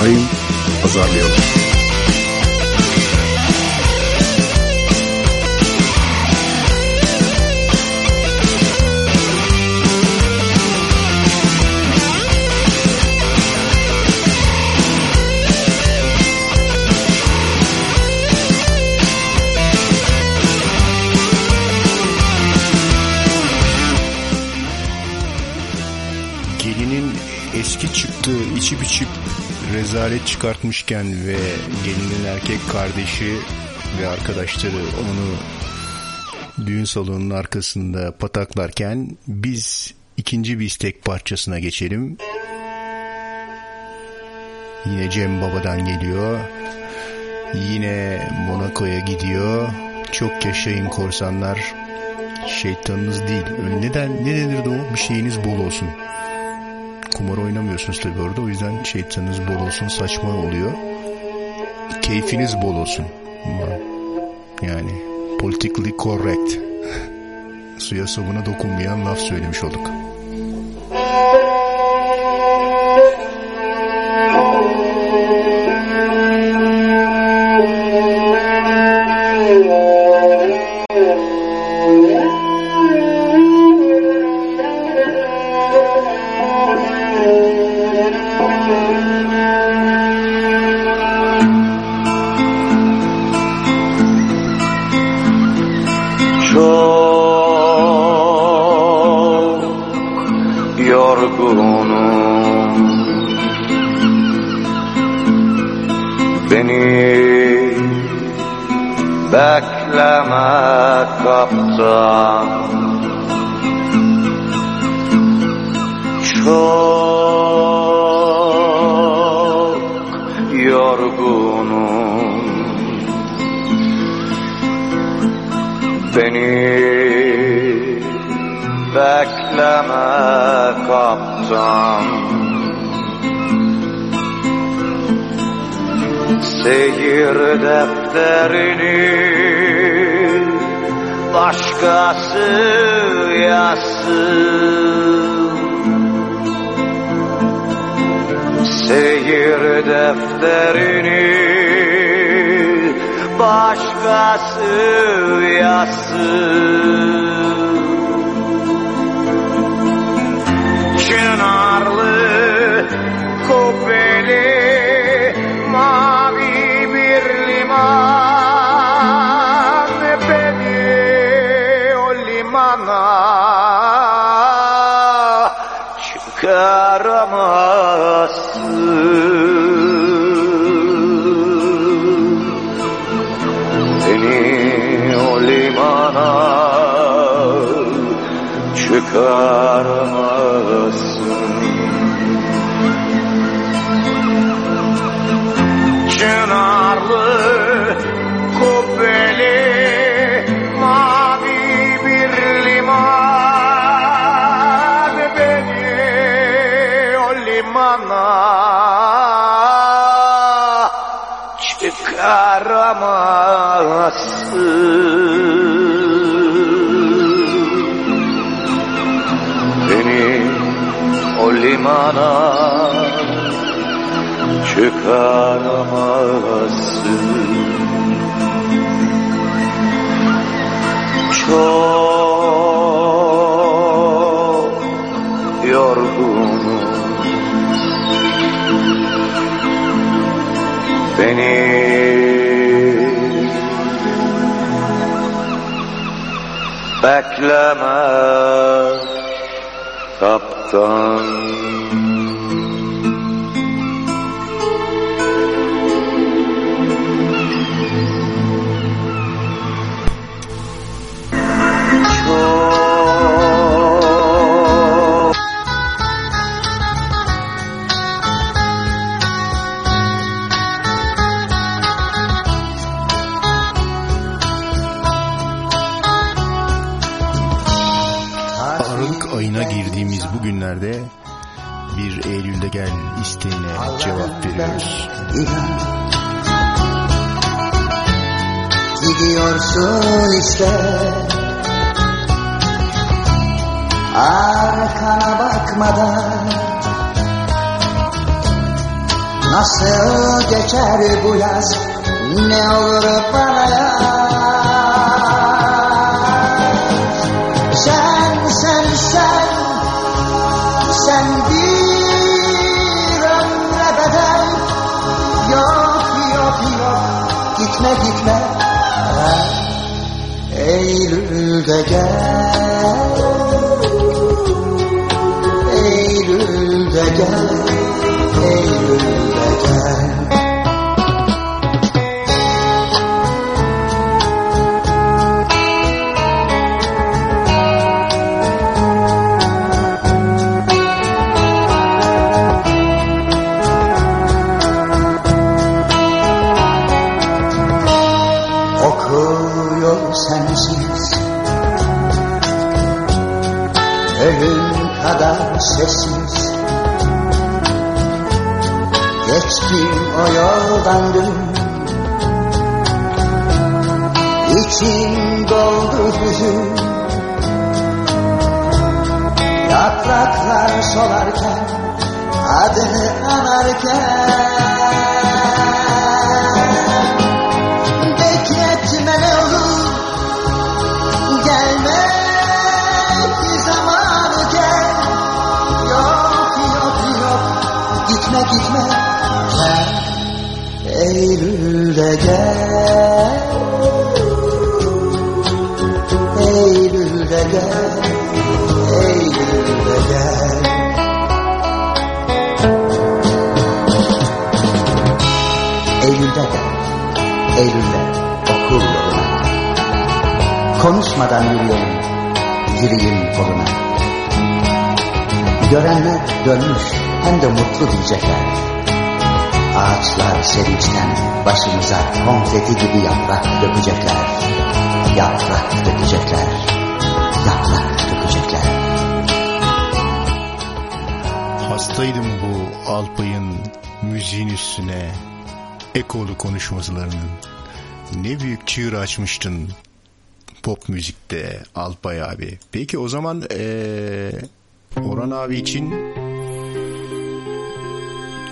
Arayın, pazarlayalım. Gelinin rezalet çıkartmışken ve gelinin erkek kardeşi ve arkadaşları onu düğün salonunun arkasında pataklarken biz ikinci bir istek parçasına geçelim. Yine Cem Baba'dan geliyor. Yine Monaco'ya gidiyor. Çok yaşayın korsanlar. Şeytanınız değil. Neden? Ne denirdi o? Bir şeyiniz bol olsun. Kumar oynamıyorsunuz tabii orada. O yüzden şeytanınız bol olsun saçma oluyor. Keyfiniz bol olsun. Yani politically correct. Suya sabuna dokunmayan laf söylemiş olduk. 休。Limana çıkaramazsın Çok yorgunum Beni bekleme kaptan Gidiyorsun işte. Arkana bakmadan Nasıl geçer bu yaz? Ne olur bana sessiz Geçtim o yoldan dün. İçim doldu hüzün Yapraklar solarken Adını anarken Görenler dönmüş hem de mutlu diyecekler. Ağaçlar sevinçten başımıza konfeti gibi yaprak dökecekler. Yaprak dökecekler. Yaprak dökecekler. Hastaydım bu Alpay'ın müziğin üstüne ekolu konuşmalarının ne büyük çığır açmıştın pop müzikte Alpay abi. Peki o zaman ee, Orhan abi için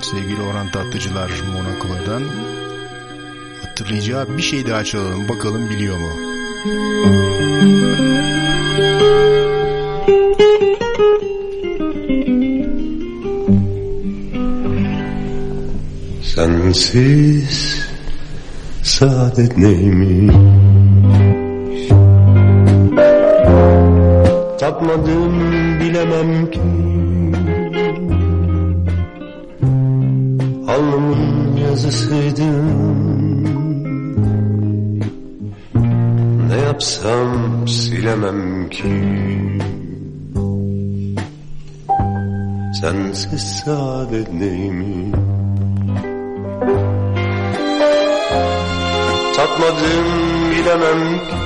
sevgili Orhan Tatlıcılar Monaco'dan hatırlayacağı bir şey daha çalalım bakalım biliyor mu? Sensiz saadet neymiş Tatmadım bilemem ki. Alnımın yazısıydın Ne yapsam silemem ki. Sensiz saadet neymiş Tatmadım bilemem ki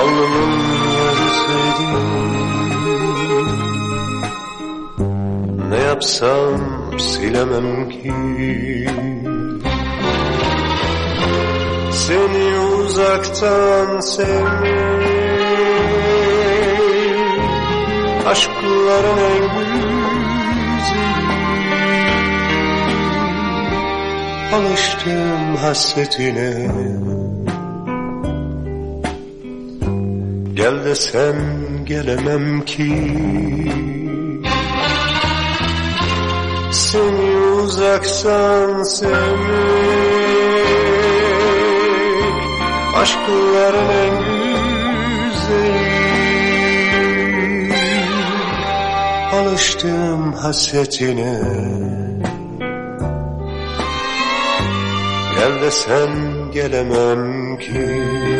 Alnımın Ne yapsam silemem ki. Seni uzaktan sevmek Aşkların en güzeli. Alıştım hasretine Gel desem gelemem ki. Seni uzaktan sevmek Aşkların en güzeli. Alıştım hasretine. Gel desem gelemem ki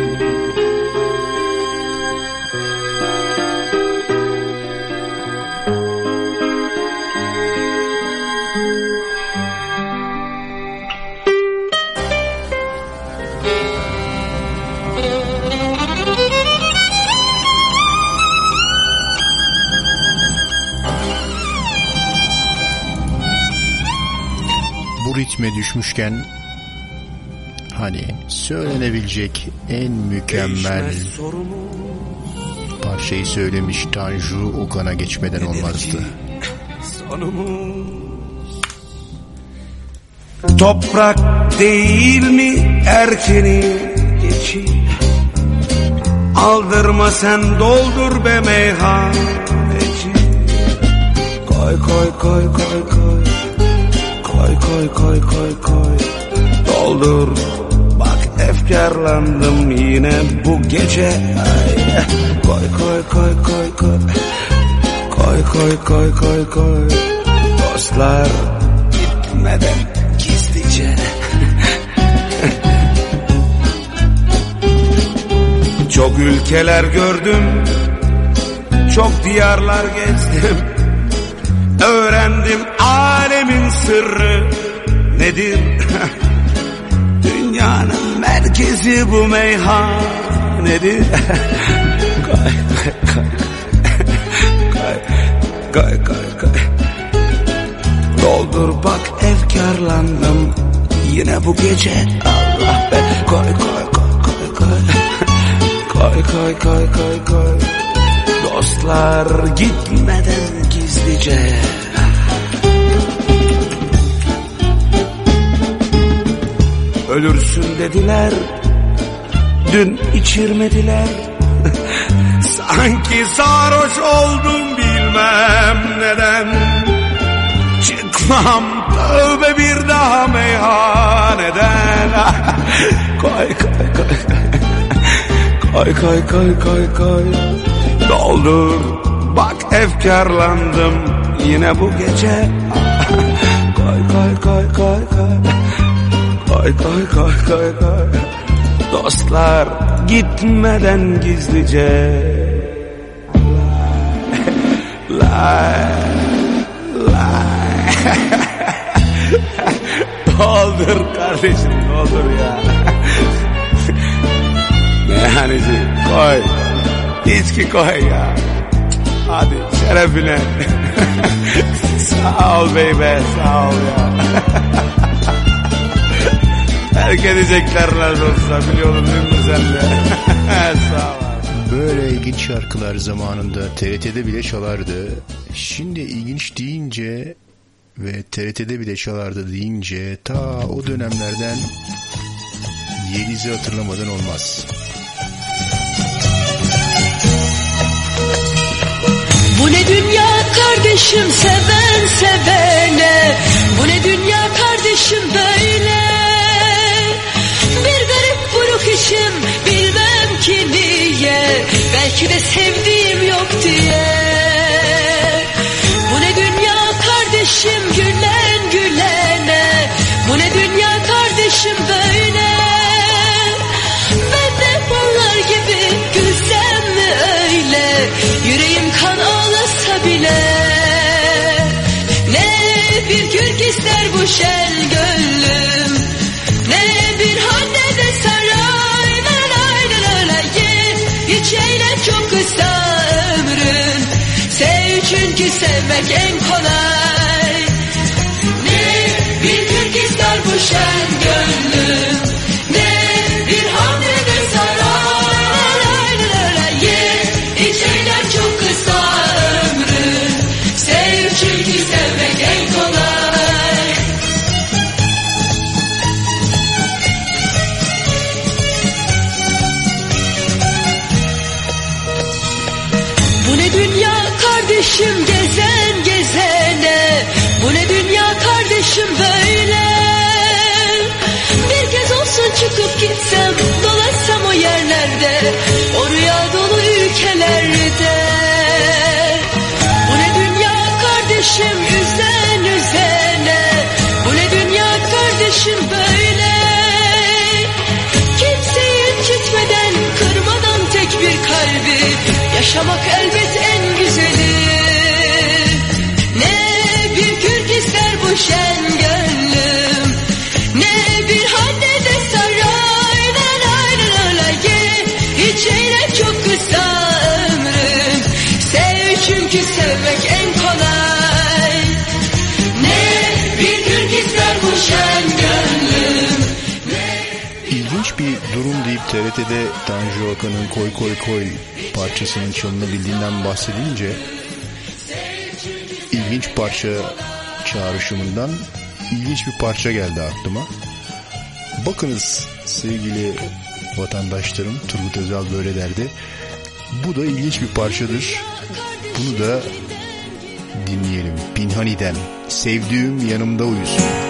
Ritme düşmüşken hani söylenebilecek en mükemmel parçayı söylemiş Tanju Okan'a geçmeden olmazdı. Toprak değil mi erkeni geçi Aldırma sen doldur be meyhaneci Koy koy koy koy koy Koy koy koy koy. Doldur. Bak efkarlandım yine bu gece. Ay. Koy koy koy koy koy. Koy koy koy koy koy. Dostlar gitmeden gizlice. Çok ülkeler gördüm. Çok diyarlar gezdim. Öğrendim alemin sırrı nedir? Dünyanın merkezi bu meyhanedir Koy koy koy Koy koy koy Doldur bak efkarlandım. Yine bu gece Allah be. Koy koy koy koy koy Koy koy koy koy koy Dostlar gitmeden gizlice Ölürsün dediler. Dün içirmediler. Sanki sarhoş oldum bilmem neden. Çıkmam tövbe bir daha meyhaneden Koy koy koy. Koy koy koy koy koy. Doldur. Bak efkarlandım. Yine bu gece. Koy koy koy koy koy Koy koy koy koy koy Dostlar gitmeden gizlice. Lay lay Doldur kardeşim doldur ya. Meyhaneci koy. İçki koy ya. Hadi şerefine. Sağ ol beybe sağ ol ya. Terk edecekler olsa biliyorum de? sağ ol. Böyle ilginç şarkılar zamanında TRT'de bile çalardı. Şimdi ilginç deyince ve TRT'de bile çalardı deyince ta o dönemlerden Yeliz'i hatırlamadan olmaz. Bu ne dünya kardeşim seven sevene Bu ne dünya kardeşim böyle buruk işim bilmem ki niye Belki de sevdiğim yok diye. Bu ne dünya kardeşim gülen gülene? Bu ne dünya kardeşim böyle? Ben de onlar gibi gülsem mi öyle? Yüreğim kan ağlasa bile. Ne bir kürk ister bu şen sevmek Yaşamak elbet TRT'de Tanju Okan'ın Koy Koy Koy parçasının çalınabildiğinden bahsedince ilginç parça çağrışımından ilginç bir parça geldi aklıma. Bakınız sevgili vatandaşlarım Turgut Özal böyle derdi. Bu da ilginç bir parçadır. Bunu da dinleyelim. Pinhani'den Sevdiğim Yanımda Uyusun.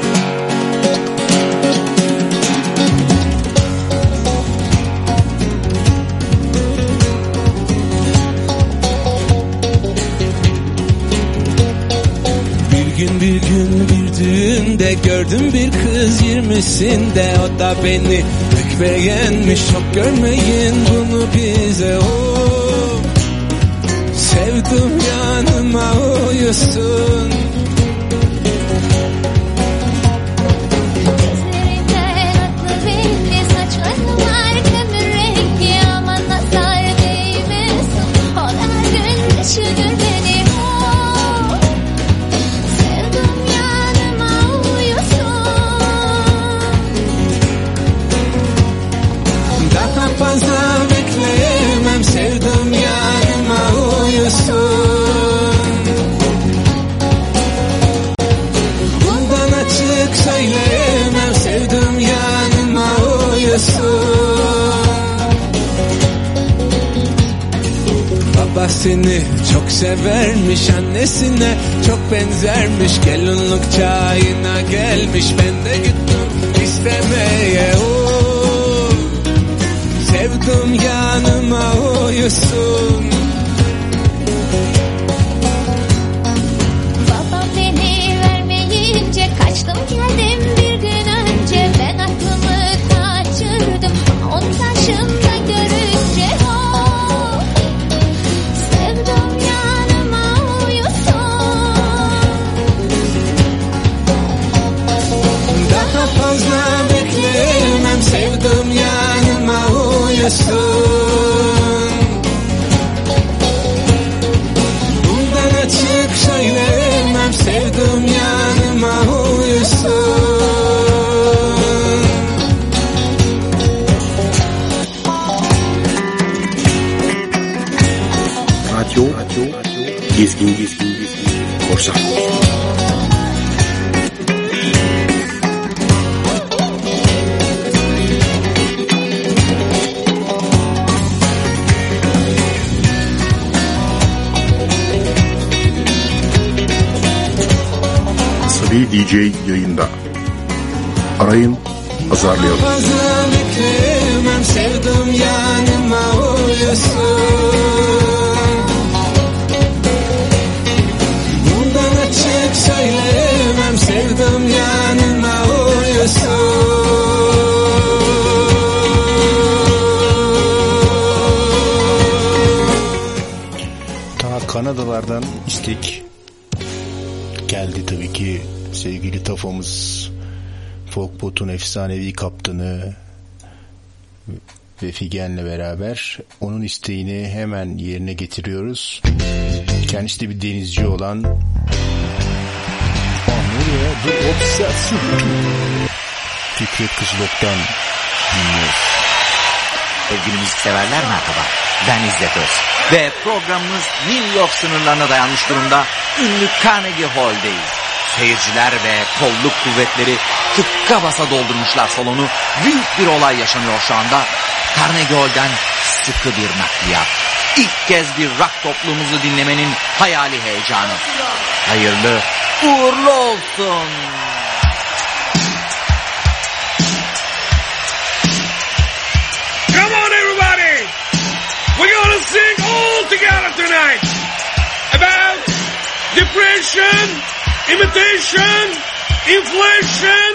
Gün bir gün bir düğünde gördüm bir kız yirmisinde. O da beni pek beğenmiş çok görmeyin bunu bize. O Sevdim yanıma uyusun Seni çok severmiş annesine çok benzermiş Gelinlik çayına gelmiş ben de gittim istemeye oh. Sevdim yanıma uyusun Sevdığım yanıma uyasın Bundan açık söylemem Sevdığım yanıma uyasın Radyo Gezgin Gezgin Korsan Korsan. DJ yayında. Arayın, azarlayalım. Fazla bekleyemem sevdim yanıma uyusun Bundan açık söyleyemem sevdim yanıma Ta Kanadalardan istek sevgili Tafa'mız Folkbot'un efsanevi kaptanı ve Figen'le beraber onun isteğini hemen yerine getiriyoruz. Kendisi de bir denizci olan Aa, ne oluyor ya? Dur, obsession. Fikret Kızılok'tan dinliyoruz. Sevgili müzikseverler merhaba. Ben İzzet Öz. Ve programımız New York sınırlarına dayanmış durumda ünlü Carnegie Hall'deyiz. Seyirciler ve kolluk kuvvetleri tıkka basa doldurmuşlar salonu. Büyük bir olay yaşanıyor şu anda. Carnegie Hall'den sıkı bir nakliyat. İlk kez bir rock topluluğumuzu dinlemenin hayali heyecanı. Hayırlı uğurlu olsun. Come on, everybody! We're gonna sing all together tonight about depression, imitation, inflation,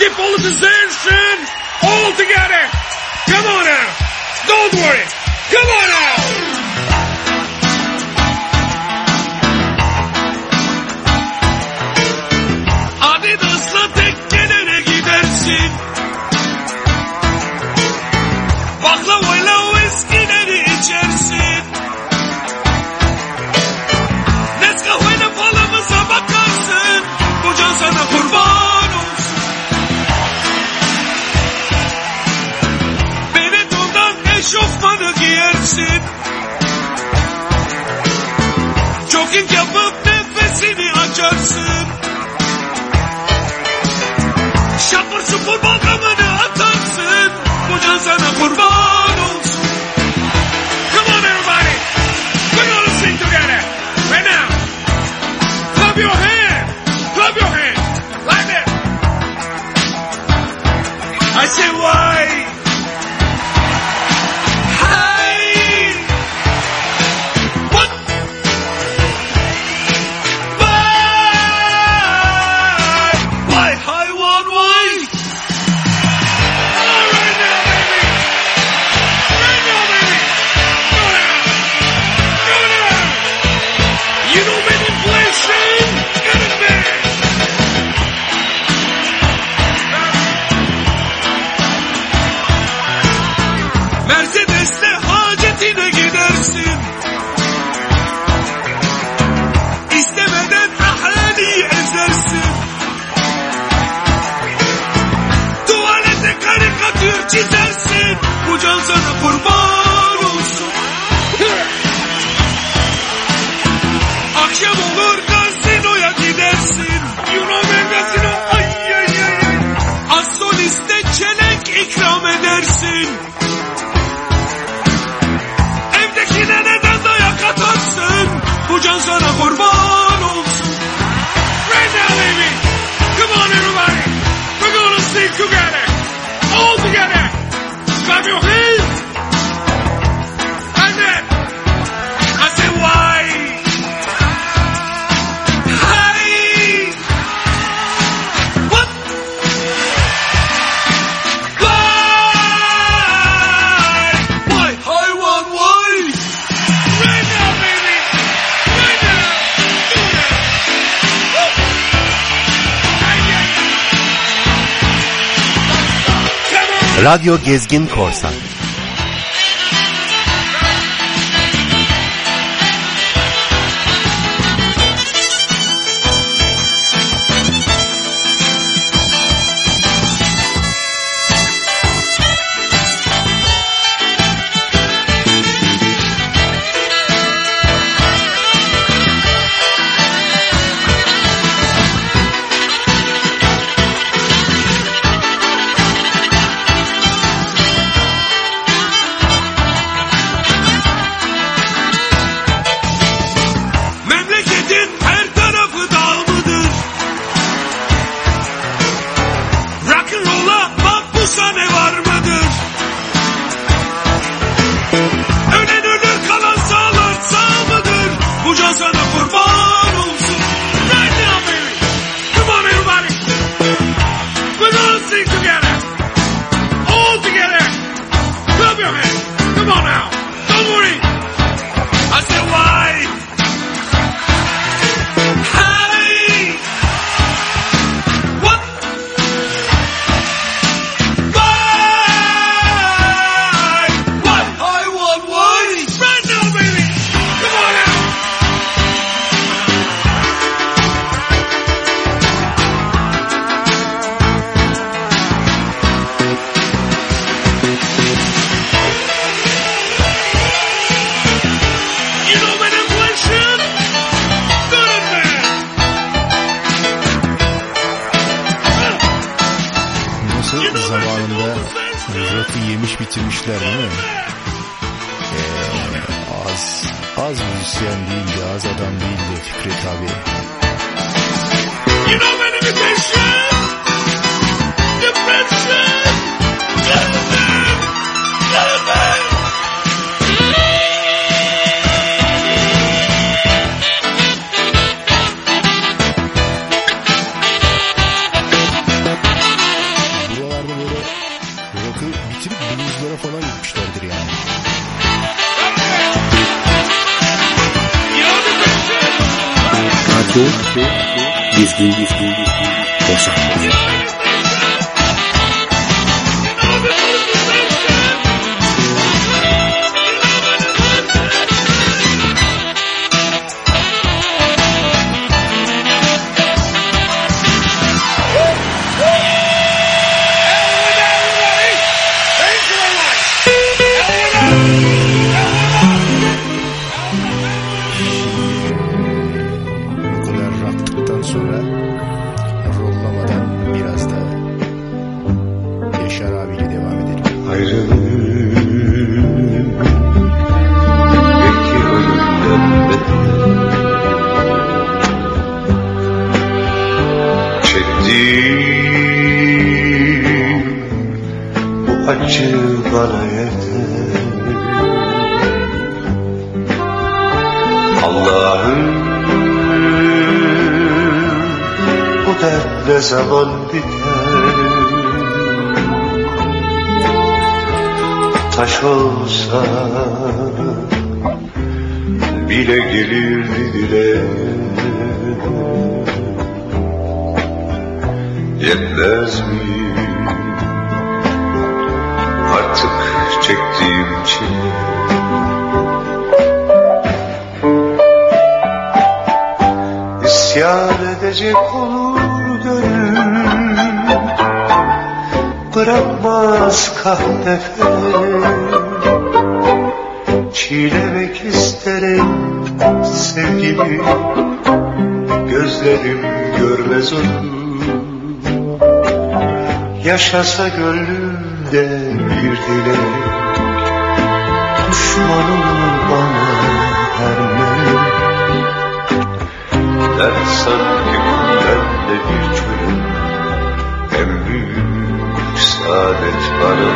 depolitization, all together. Come on now! Don't worry! Come on now! Adidas'la yapıp nefesini açarsın. Şapır atarsın. Sana kurban olsun. Come on everybody. We're gonna sing together. Right now. Clap your hand. Clap your hand. Like that. I say why. Radyo Gezgin Korsan. Dizgin Dizgin Korsan Bu Yaşasa gönlümde bir dilek Düşman olur bana her melek Dert sanki bende bir çölüm. En büyük saadet bana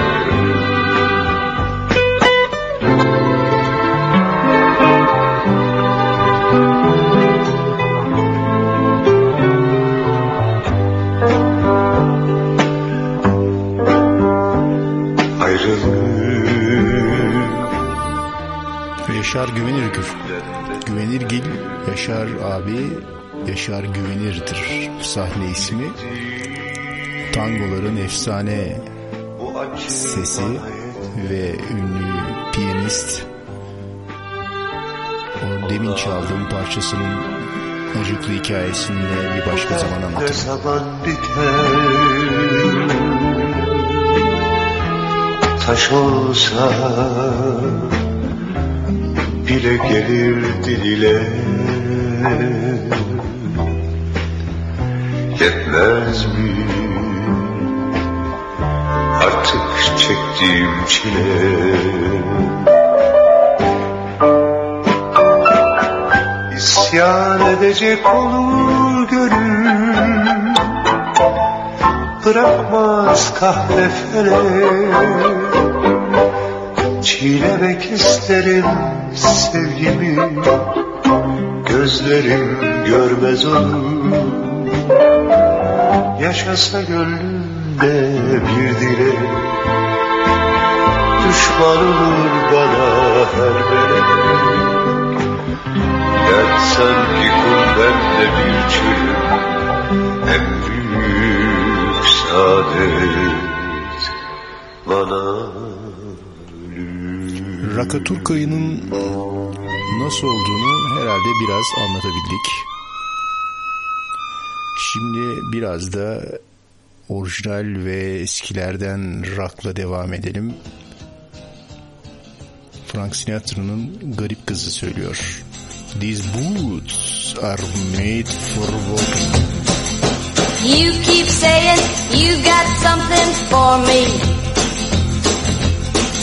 Yaşar Güvenir Güvenirgil Yaşar abi Yaşar Güvenir'dir sahne ismi. Tangoların efsane sesi ve ünlü piyanist o demin çaldığım parçasının acıklı hikayesini de bir başka zaman anlatırım. Taş olsa bile gelir dile Yetmez mi? Artık çektiğim çile. İsyan edecek olur gönül. Bırakmaz kahve felek Çiğnemek isterim sevgimi Gözlerim görmez onu Yaşasa gönlümde bir dilek Düşman olur bana her melek Dert sanki kum bende bir çölüm En büyük saadet bana Rakaturkayı'nın nasıl olduğunu herhalde biraz anlatabildik. Şimdi biraz da orijinal ve eskilerden rock'la devam edelim. Frank Sinatra'nın Garip Kızı söylüyor. These boots are made for walking. You keep saying you got something for me.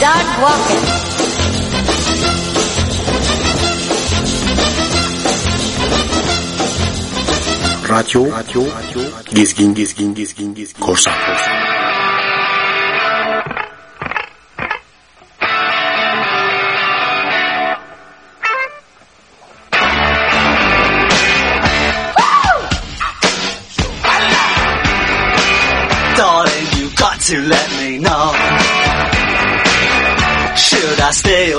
Start walking. Radyo, radyo, gezgin, gezgin, gezgin, gezgin, korsan.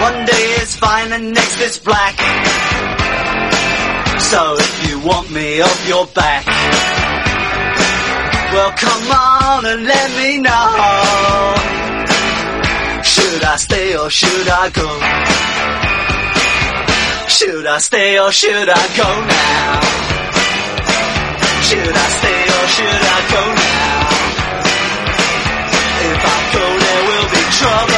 One day it's fine and next it's black. So if you want me off your back, well come on and let me know. Should I stay or should I go? Should I stay or should I go now? Should I stay or should I go now? If I go, there will be trouble.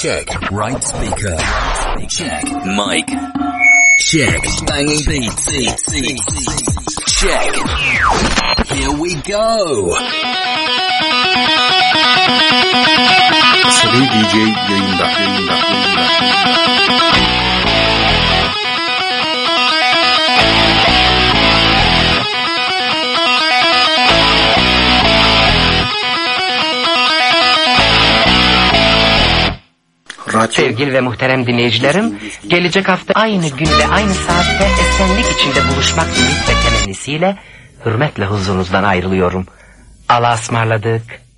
Check. Right speaker. Check. Mic. Check. Banging beats. Check. Here we go. Seri DJ yayında. Yayında. Sevgili ve muhterem dinleyicilerim, gelecek hafta aynı günde aynı saatte esenlik içinde buluşmak ümit ve temennisiyle hürmetle huzurunuzdan ayrılıyorum. Allah'a ısmarladık.